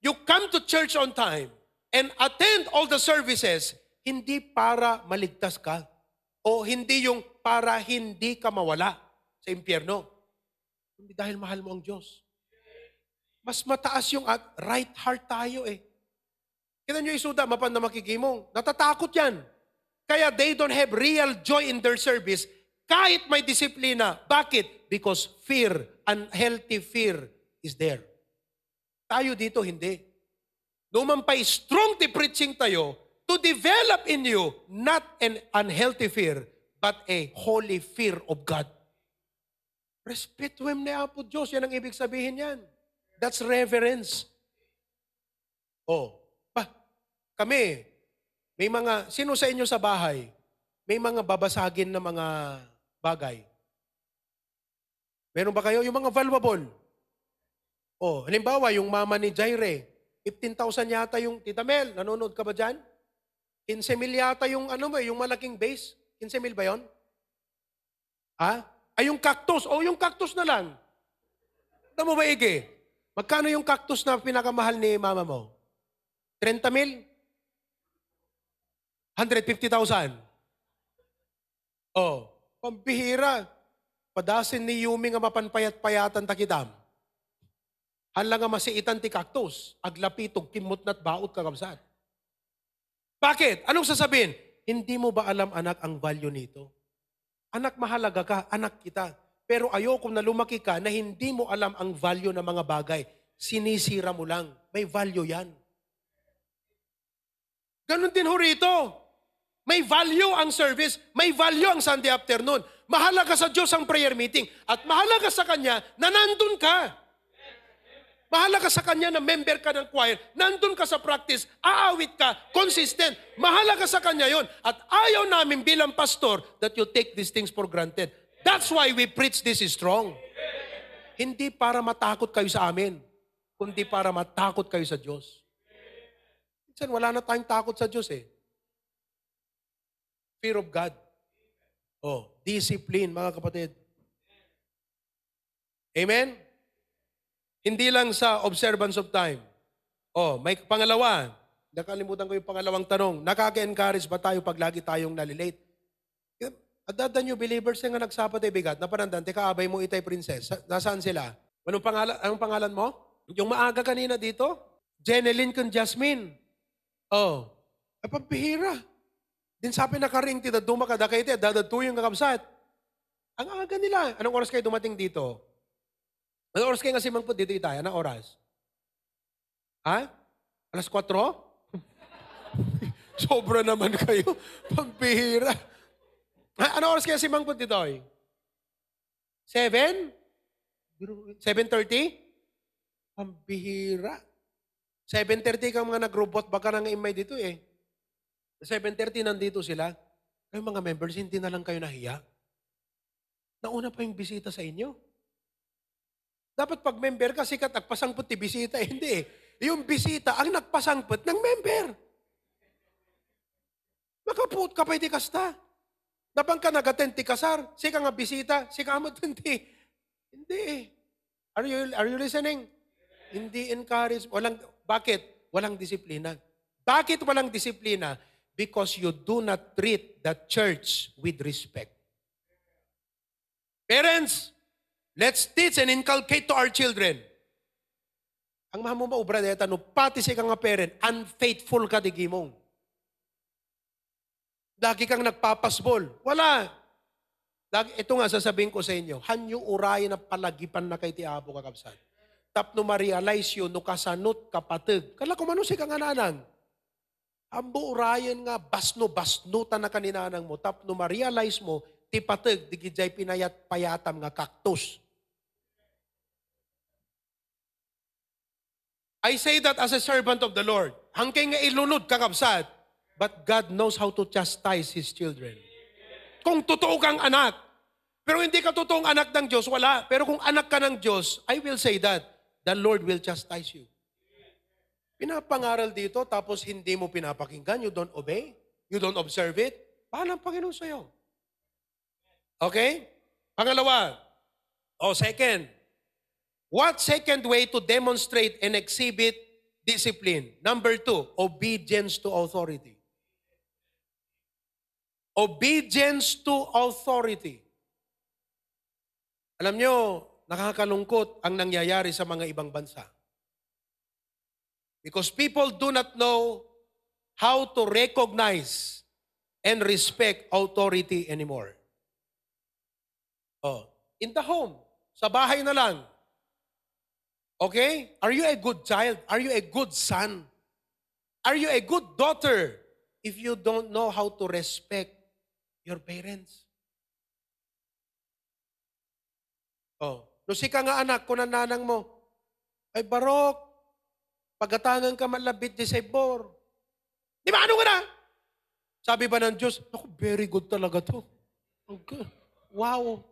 you come to church on time and attend all the services, hindi para maligtas ka o hindi yung para hindi ka mawala sa impyerno. Hindi dahil mahal mo ang Diyos. Mas mataas yung right heart tayo eh. Kita nyo isuda, mapan na makikimong. Natatakot yan. Kaya they don't have real joy in their service kahit may disiplina. Bakit? Because fear, unhealthy fear is there. Tayo dito hindi. Numan pa strong the preaching tayo to develop in you not an unhealthy fear, but a holy fear of God. Respetuem ni Apo Diyos. Yan ang ibig sabihin yan. That's reverence. Oh, pa, kami, may mga, sino sa inyo sa bahay, may mga babasagin na mga bagay. Meron ba kayo? Yung mga valuable. Oh, halimbawa, yung mama ni Jaire, 15,000 yata yung, Tita Mel, nanonood ka ba dyan? 15 mil yata yung, ano ba, yung malaking base. 15 mil ba yon? Ha? Ay, yung cactus. Oh, yung cactus na lang. Ano mo ba, Ige? Magkano yung cactus na pinakamahal ni mama mo? 30 mil? 150,000? Oh, pambihira. Padasin ni Yumi nga mapanpayat-payatan takidam. Hala nga masiitan ti cactus, aglapitog kimot na't baot kakabsat. Bakit? Anong sasabihin? Hindi mo ba alam anak ang value nito? Anak mahalaga ka, anak kita. Pero ayoko na lumaki ka na hindi mo alam ang value ng mga bagay. Sinisira mo lang. May value yan. Ganon din ho rito. May value ang service. May value ang Sunday afternoon. Mahalaga sa Diyos ang prayer meeting. At mahalaga sa Kanya na nandun ka. Mahalaga sa Kanya na member ka ng choir. Nandun ka sa practice. Aawit ka. Consistent. Mahalaga sa Kanya yon. At ayaw namin bilang pastor that you take these things for granted. That's why we preach this is strong. Hindi para matakot kayo sa amin, kundi para matakot kayo sa Diyos. Minsan wala na tayong takot sa Diyos eh. Fear of God. Oh, discipline, mga kapatid. Amen? Hindi lang sa observance of time. Oh, may pangalawa. Nakalimutan ko yung pangalawang tanong. Nakaka-encourage ba tayo pag lagi tayong nalilate? Adada nyo, believers nga nagsapat ay bigat. Napanandan, teka, abay mo itay princess. Sa- Nasaan sila? Anong pangalan, anong pangalan mo? Yung maaga kanina dito? Jeneline con Jasmine. Oh. Ay, pampihira. Din sabi na karing tita duma ka da kayo dadadu yung kakabsat. Ang aga nila. Anong oras kayo dumating dito? Anong oras kayo nga simang po dito itaya? Anong oras? Ha? Alas 4? Sobra naman kayo. Pampihira. Anong oras kayo simang po dito? Oy? 7? 7.30? Pampihira. 7.30 kang mga nag-robot, baka nang imay dito eh. 7.30 nandito sila. Kayo mga members, hindi na lang kayo nahiya. Nauna pa yung bisita sa inyo. Dapat pag member ka, sikat nagpasangpot ti bisita. Eh, hindi eh. Yung bisita ang nagpasangpot ng member. Makapuot ka pa iti kasta. Napang ka nagaten ti kasar. Sika nga bisita. Sika mo tinti. Hindi eh. Are you, are you listening? Hindi encourage. Walang, bakit? Walang disiplina. Bakit walang disiplina? Because you do not treat the church with respect. Parents, let's teach and inculcate to our children. Ang maha mo maubra deta, no pati si ka nga parent, unfaithful ka di gimong. Lagi kang nagpapasbol. Wala. Lagi, ito nga sasabihin ko sa inyo, hanyo urayan na palagipan na kay ti Apo kakabsan. Tapno ma-realize yun, no kasanot kapatid. Kala ko mano si kang ananang. Ambo urayan nga, basno, basnutan na kaninanang mo. Tapno ma-realize mo, ti patid, di gijay pinayat payatam nga cactus. I say that as a servant of the Lord. Hangkay nga ilunod kakabsat, but God knows how to chastise His children. Kung totoo kang anak, pero hindi ka totoong anak ng Diyos, wala. Pero kung anak ka ng Diyos, I will say that, the Lord will chastise you. Pinapangaral dito, tapos hindi mo pinapakinggan, you don't obey, you don't observe it, paano ang Panginoon sa'yo? Okay? Pangalawa, o second, what second way to demonstrate and exhibit discipline? Number two, obedience to authority. Obedience to authority. Alam nyo, nakakalungkot ang nangyayari sa mga ibang bansa. Because people do not know how to recognize and respect authority anymore. Oh, in the home, sa bahay na lang. Okay? Are you a good child? Are you a good son? Are you a good daughter if you don't know how to respect your parents? Oh, lusi ka nga anak, kunan nanang mo. Ay barok, pagatangan ka malabit di sabor. Di ba ano ka na? Sabi ba ng Diyos, ako, very good talaga to. Okay. Wow.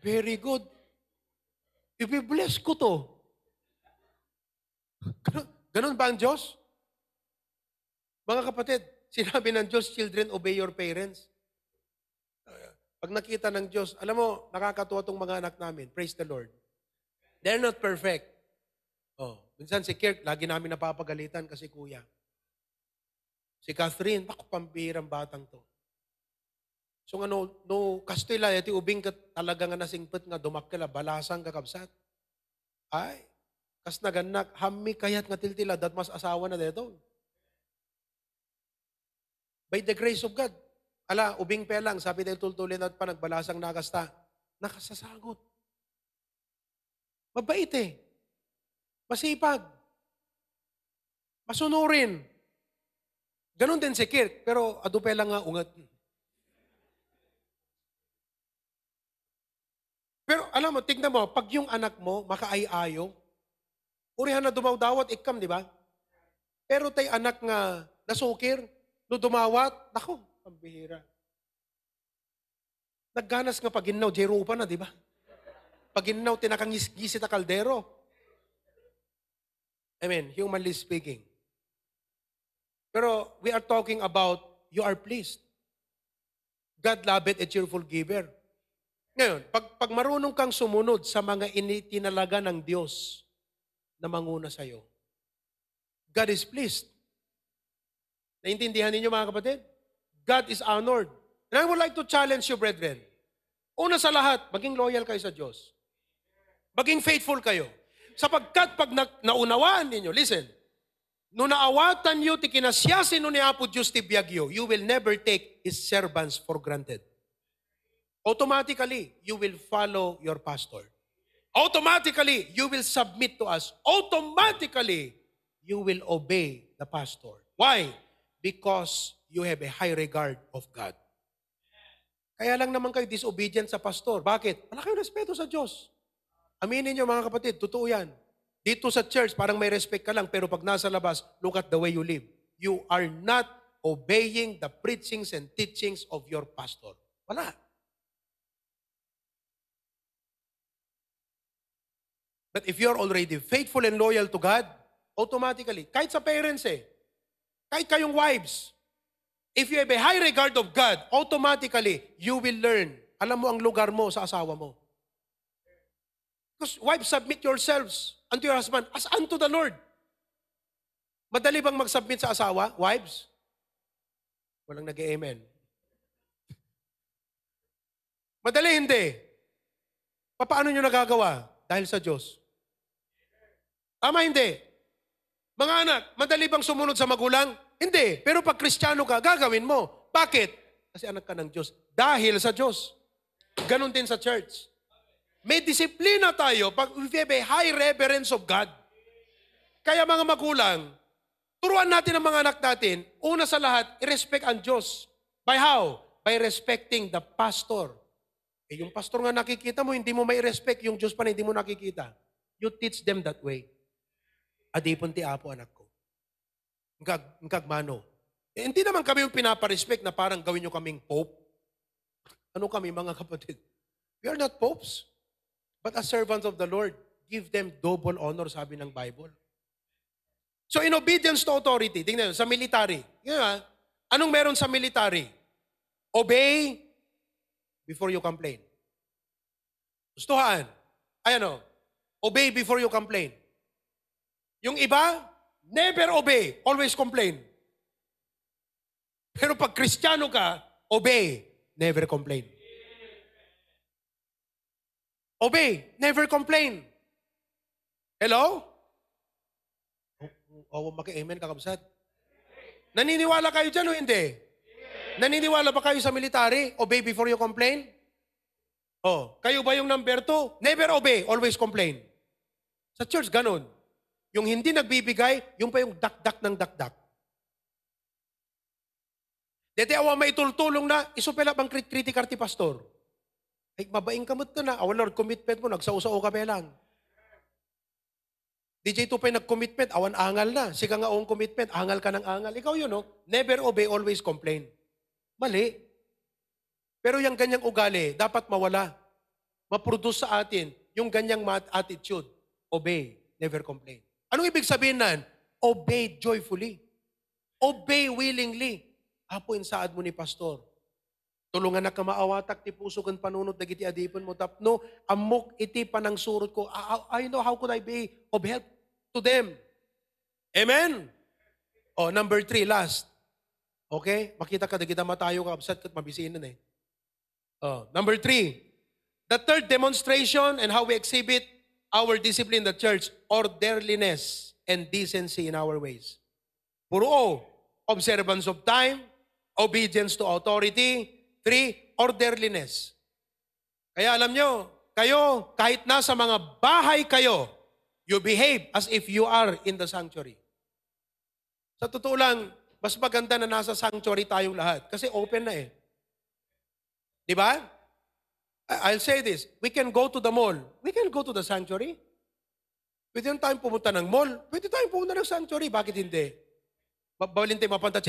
Very good. Ibi-bless ko to. Ganun, ganun ba ang Diyos? Mga kapatid, sinabi ng Diyos, children, obey your parents. Pag nakita ng Diyos, alam mo, nakakatuwa tong mga anak namin. Praise the Lord. They're not perfect. Oh, minsan si Kirk, lagi namin napapagalitan kasi kuya. Si Catherine, ako pambirang batang to. So nga no, no kastila, iti ubing ka talaga nga nasingpet nga dumakila, balasang kakabsat. Ay, kas naganak, hami kayat nga tiltila, dat mas asawa na deto. By the grace of God, ala, ubing pe lang, sabi dahil tultulin at pa nagbalasang nakasta, nakasasagot. Mabait eh. Masipag. Masunurin. Ganon din si Kirk, pero adupe lang nga ungat. Pero alam mo, tignan mo, pag yung anak mo makaayayo, urihan na dumawdawat, ikam, di ba? Pero tay anak nga nasukir, no dumawat, nako, pambihira. Nagganas nga paginaw, jero pa na, di ba? Paginaw, tinakangis-gisi ta kaldero. Amen, humanly speaking. Pero we are talking about you are pleased. God loveth a cheerful giver. Ngayon, pag, pag marunong kang sumunod sa mga initinalaga ng Diyos na manguna sa iyo, God is pleased. Naintindihan ninyo mga kapatid? God is honored. And I would like to challenge you, brethren. Una sa lahat, maging loyal kayo sa Diyos. Maging faithful kayo. Sapagkat pag na, naunawaan ninyo, listen, no naawatan nyo, ti kinasyasin no ni Apo Diyos ti biyagyo, you will never take His servants for granted. Automatically, you will follow your pastor. Automatically, you will submit to us. Automatically, you will obey the pastor. Why? Because you have a high regard of God. Kaya lang naman kayo disobedient sa pastor. Bakit? Wala kayong respeto sa Diyos. Aminin niyo mga kapatid, totoo yan. Dito sa church, parang may respect ka lang, pero pag nasa labas, look at the way you live. You are not obeying the preachings and teachings of your pastor. Wala. But if you're already faithful and loyal to God, automatically, kahit sa parents eh, kahit kayong wives, if you have a high regard of God, automatically, you will learn. Alam mo ang lugar mo sa asawa mo. Because wives, submit yourselves unto your husband as unto the Lord. Madali bang mag-submit sa asawa, wives? Walang nag-amen. Madali hindi. Paano nyo nagagawa? Dahil sa Diyos. Tama hindi. Mga anak, madali bang sumunod sa magulang? Hindi. Pero pag kristyano ka, gagawin mo. Bakit? Kasi anak ka ng Diyos. Dahil sa Diyos. Ganon din sa church. May disiplina tayo pag we have a high reverence of God. Kaya mga magulang, turuan natin ang mga anak natin, una sa lahat, i-respect ang Diyos. By how? By respecting the pastor. Eh, yung pastor nga nakikita mo, hindi mo may respect, yung Diyos pa na hindi mo nakikita. You teach them that way. Adipon ti apo anak ko. Ngag, ngagmano. Eh, hindi naman kami yung pinaparespect na parang gawin nyo kaming pope. Ano kami mga kapatid? We are not popes. But as servants of the Lord, give them double honor, sabi ng Bible. So in obedience to authority, tingnan nyo, sa military. Yun nga, anong meron sa military? Obey before you complain. Gustuhan. Ay ano, obey before you complain. Yung iba, never obey, always complain. Pero pag kristyano ka, obey, never complain. Obey, never complain. Hello? Oo, oh, oh, maki-amen kakabsat. Naniniwala kayo dyan o hindi? Naniniwala ba kayo sa military? Obey before you complain? Oh, kayo ba yung number two? Never obey, always complain. Sa church, ganun. Yung hindi nagbibigay, yung pa yung dakdak ng dakdak. Dete awa may tultulong na, isupela bang kritikar ti pastor. Ay, mabaing kamot ka na. Awan Lord, commitment mo, nagsausaw ka lang. DJ Tupay nag-commitment, awan angal na. Sika nga oong commitment, angal ka ng angal. Ikaw yun, no? Never obey, always complain. Mali. Pero yung ganyang ugali, dapat mawala. Ma-produce sa atin yung ganyang attitude. Obey, never complain. Anong ibig sabihin nan? Obey joyfully. Obey willingly. Apo insaad mo ni pastor. Tulungan na ka maawatak ti puso kan panunod dagiti adipon mo tapno amok iti panang surot ko. I, I know how could I be of help to them. Amen. Oh, number three, last. Okay? Makita ka dagita matayo ka absat kat mabisinan eh. Oh, number three. The third demonstration and how we exhibit our discipline in the church, orderliness and decency in our ways. Puro observance of time, obedience to authority. Three, orderliness. Kaya alam nyo, kayo, kahit nasa mga bahay kayo, you behave as if you are in the sanctuary. Sa totoo lang, mas maganda na nasa sanctuary tayong lahat. Kasi open na eh. Di ba? I'll say this. We can go to the mall. We can go to the sanctuary. Pwede yung tayong pumunta ng mall. Pwede tayong pumunta ng sanctuary. Bakit hindi? Bawalin tayo mapanta.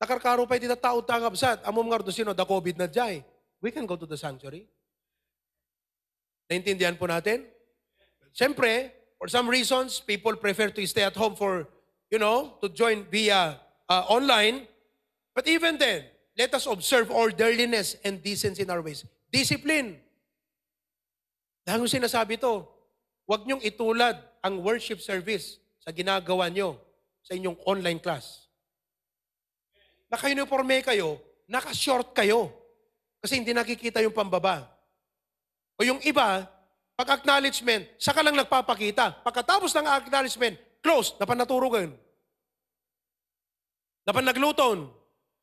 Nakarkaro pa iti tao tangabsat. Amom nga do sino, da COVID na jay. We can go to the sanctuary. Naintindihan po natin? Siyempre, for some reasons, people prefer to stay at home for, you know, to join via uh, online. But even then, let us observe orderliness and decency in our ways. Discipline. Dahil yung sinasabi to, huwag niyong itulad ang worship service sa ginagawa niyo sa inyong online class. Naka-uniforme kayo, naka-short kayo. Kasi hindi nakikita yung pambaba. O yung iba, pag-acknowledgement, saka lang nagpapakita. Pagkatapos ng acknowledgement, close, napan naturugan. Napan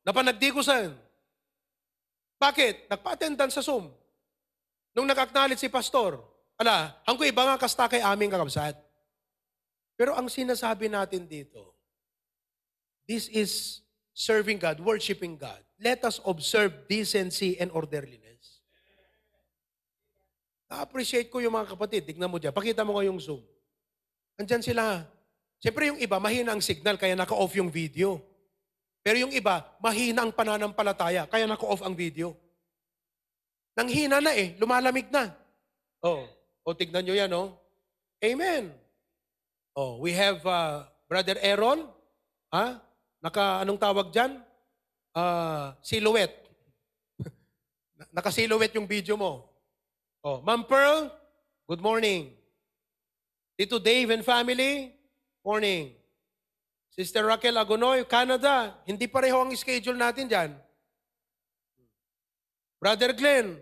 nagluton. Napan nagdikusan. Bakit? Nagpa-attendance sa Zoom. Nung nag-acknowledge si pastor, ala, ang ko iba nga kasta kay aming kakabsat. Pero ang sinasabi natin dito, this is serving God, worshiping God. Let us observe decency and orderliness. Na-appreciate ko yung mga kapatid. Tignan mo dyan. Pakita mo ko yung Zoom. Andyan sila. Siyempre yung iba, mahina ang signal, kaya naka-off yung video. Pero yung iba, mahina ang pananampalataya, kaya naka-off ang video. Nang hina na eh, lumalamig na. Oh, o tignan nyo yan, oh. Amen. Oh, we have uh, Brother Aaron. Ha? Naka, anong tawag dyan? Ah, silhouette. Naka-silhouette yung video mo. Oh, Ma'am Pearl, good morning. Tito Dave and family, morning. Sister Raquel Agonoy, Canada, hindi pareho ang schedule natin dyan. Brother Glenn,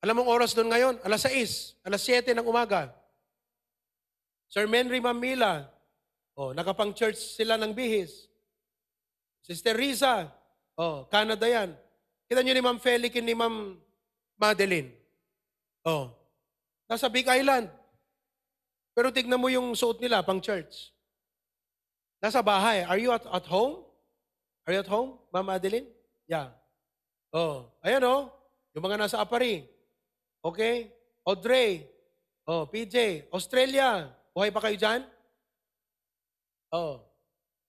alam mong oras doon ngayon? Alas 6, alas 7 ng umaga. Sir Menry Mamila, oh, nakapang church sila ng bihis. Sister Risa, oh, Canada yan. Kita nyo ni Ma'am Felic ni Ma'am Madeline. Oh, nasa Big Island. Pero tignan mo yung suot nila pang church. Nasa bahay. Are you at, at home? Are you at home, Ma'am Madeline? Yeah. Oh, ayan oh. Yung mga nasa Apari. Okay? Audrey. Oh, PJ. Australia. Buhay pa kayo dyan? Oh.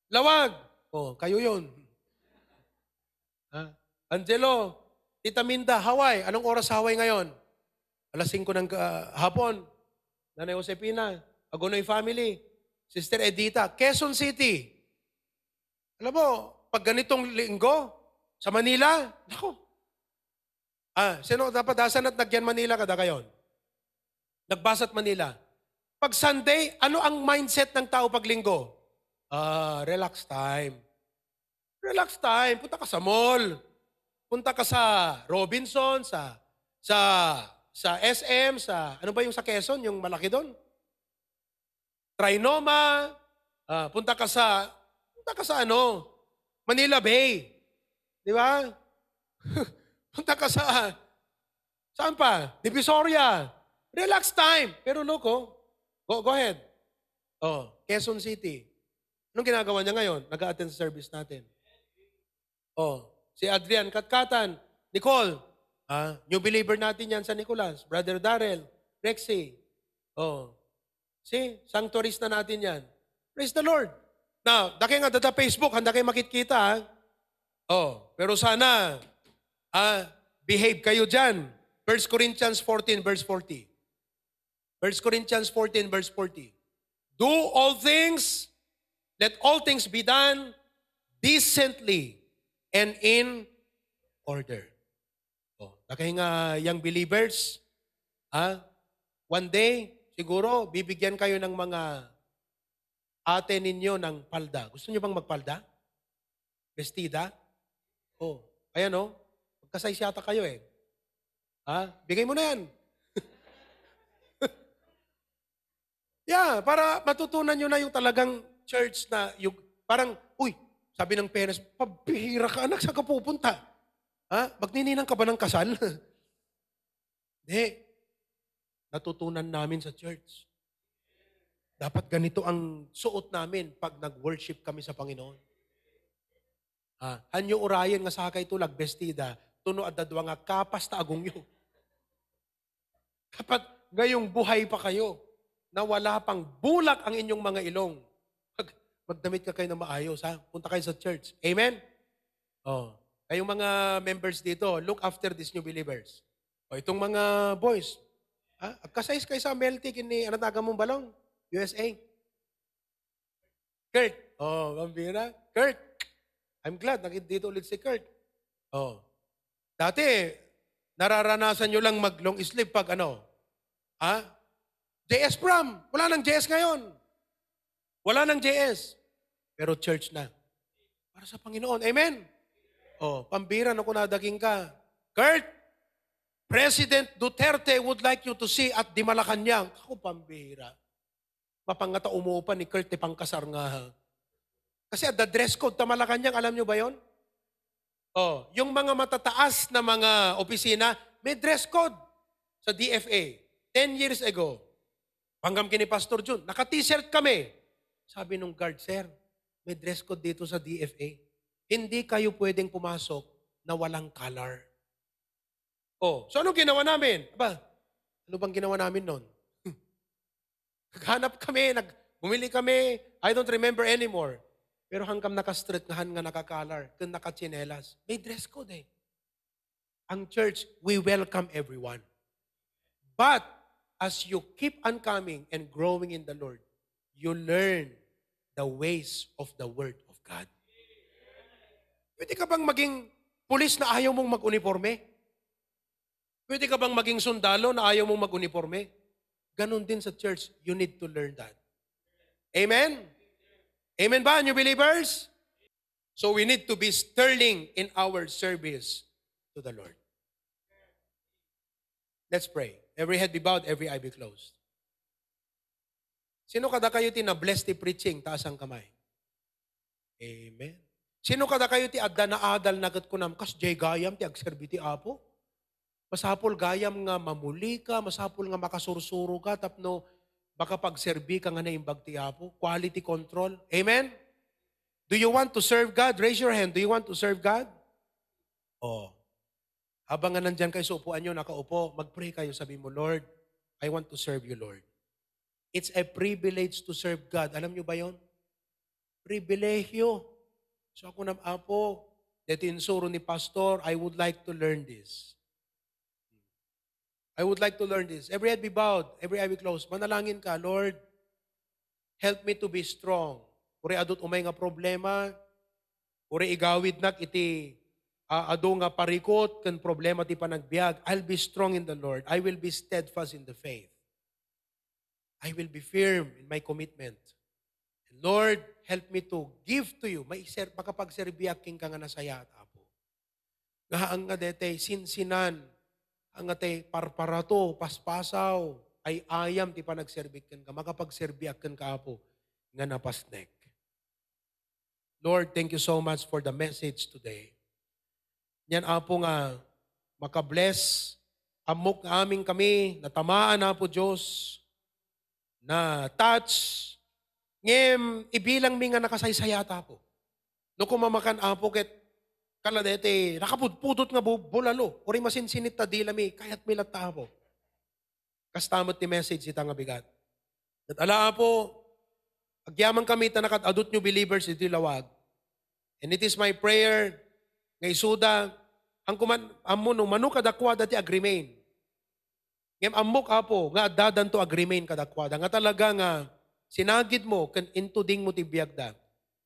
Lawag. Oh, kayo yun. Ha? Angelo. Tita Minda, Hawaii. Anong oras Hawaii ngayon? Alas 5 ng ah, hapon. Nanay Josepina. Agonoy family. Sister Edita. Quezon City. Alam mo, pag ganitong linggo, sa Manila, nako. Ah, sino dapat dasan at nagyan Manila kada kayon? Nagbasat Manila. Pag Sunday, ano ang mindset ng tao pag linggo? Ah, relax time. Relax time. Punta ka sa mall. Punta ka sa Robinson, sa sa sa SM, sa ano ba yung sa Quezon, yung malaki doon? Trinoma. Ah, punta ka sa punta ka sa ano? Manila Bay. Di ba? Punta ka sa, saan pa? Divisoria. Relax time. Pero look, oh. Go, go ahead. Oh, Quezon City. Anong ginagawa niya ngayon? Nag-attend sa service natin. Oh, si Adrian Katkatan, Nicole, ah, new believer natin yan sa Nicolas. Brother Darrell, Rexy. Oh, see, sanctuaries na natin yan. Praise the Lord. Now, daki nga data Facebook, handa kayo makitkita. Ha? Oh, pero sana, ah, behave kayo dyan. 1 Corinthians 14, verse 40. 1 Corinthians 14, verse 40. Do all things, let all things be done decently and in order. Oh, dahil nga young believers, ah, one day, siguro, bibigyan kayo ng mga ate ninyo ng palda. Gusto niyo bang magpalda? Bestida? Oh, ayan oh. Magkasize yata kayo eh. Ha? Bigay mo na yan. yeah, para matutunan nyo na yung talagang church na yung parang, uy, sabi ng parents, pabihira ka anak, saan ka pupunta? Ha? Magnininang ka ba ng kasal? Hindi. Natutunan namin sa church. Dapat ganito ang suot namin pag nag-worship kami sa Panginoon. Ah, hanyo urayan nga sakay tulag bestida, tuno at dadwa nga kapas ta agong yo. Dapat ngayong buhay pa kayo, na wala pang bulak ang inyong mga ilong. Mag, magdamit ka kayo na maayos, ha? Punta kayo sa church. Amen? Oh. Kayong mga members dito, look after these new believers. O itong mga boys, ha? Agkasayos kayo sa melty kini, ano taga mong balong? USA. Kurt. Oh, bambira. Kurt. I'm glad, nakita dito ulit si Kurt. Oh. Dati, nararanasan nyo lang mag-long sleeve pag ano? Ha? JS prom. Wala nang JS ngayon. Wala nang JS. Pero church na. Para sa Panginoon. Amen? Oh, pambira na kung nadaging ka. Kurt, President Duterte would like you to see at di Malacanang. Ako pambira. Mapangata umuupa ni Kurt pangkasar nga. Kasi at the dress code ta Malacanang, alam nyo ba yon? Oh, yung mga matataas na mga opisina, may dress code sa DFA. 10 years ago, panggam kini Pastor Jun, naka-t-shirt kami. Sabi nung guard, Sir, may dress code dito sa DFA. Hindi kayo pwedeng pumasok na walang color. Oh, so anong ginawa namin? Aba, ano bang ginawa namin noon? Naghanap kami, nag, bumili kami, I don't remember anymore. Pero hanggang naka-street nga nga nakakalar, kung nakachinelas, may dress code eh. Ang church, we welcome everyone. But, as you keep on coming and growing in the Lord, you learn the ways of the Word of God. Pwede ka bang maging pulis na ayaw mong mag-uniforme? Pwede ka bang maging sundalo na ayaw mong mag-uniforme? Ganon din sa church, you need to learn that. Amen? Amen ba, new believers? So we need to be sterling in our service to the Lord. Let's pray. Every head be bowed, every eye be closed. Sino kada kayo ti na-bless ti preaching? Taas ang kamay. Amen. Sino kada kayo ti adda na adal nagat ko nam kas jay gayam ti agserbi ti apo? Masapol gayam nga mamuli ka, masapol nga makasursuro ka, tapno baka pagserbi ka nga na imbag ti apo. Quality control. Amen? Do you want to serve God? Raise your hand. Do you want to serve God? Oh. Habang nga nandyan kayo sa upuan nyo, nakaupo, mag-pray kayo. Sabi mo, Lord, I want to serve you, Lord. It's a privilege to serve God. Alam nyo ba yon? Pribilehyo. So ako nam apo, dito insuro ni pastor, I would like to learn this. I would like to learn this. Every head be bowed, every eye be closed. Manalangin ka, Lord, help me to be strong. Uri adot umay nga problema, uri igawid nak iti uh, ado nga parikot kan problema ti panagbiag. I'll be strong in the Lord. I will be steadfast in the faith. I will be firm in my commitment. And Lord, help me to give to you. May ser, makapagserbiak king ka nga nasaya at apo. Nga ang nga dete, sinsinan, ang nga te parparato, paspasaw, ay ayam ti panagserbik kan ka, makapagserbiak kan ka apo, nga napasnek. Lord, thank you so much for the message today. Yan apo nga makabless amok nga aming kami natamaan na po Diyos na touch ngem ibilang mi nga nakasaysayata po. No kumamakan apo ket kaladete nakapudpudot nga bu- bulalo ori masinsinit ta dila mi kayat mi latta po. Kastamot ti message ita nga bigat. At ala po agyaman kami ta nakat-adot nyo believers iti lawag. And it is my prayer nga isuda ang kuman amo no manu kadakwa dati agreement. Ngem amok apo nga dadan to agreement kadakwada nga talaga nga sinagid mo ken into ding mo ti biagda.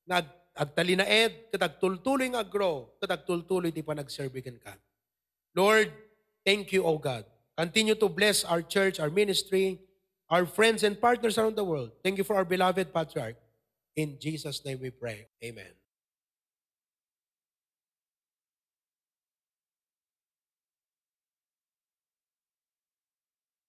Nga agtalinaed ket agtultuloy nga aggrow ket agtultuloy ti panagserve ken ka. Lord, thank you, O God. Continue to bless our church, our ministry, our friends and partners around the world. Thank you for our beloved patriarch. In Jesus' name we pray. Amen.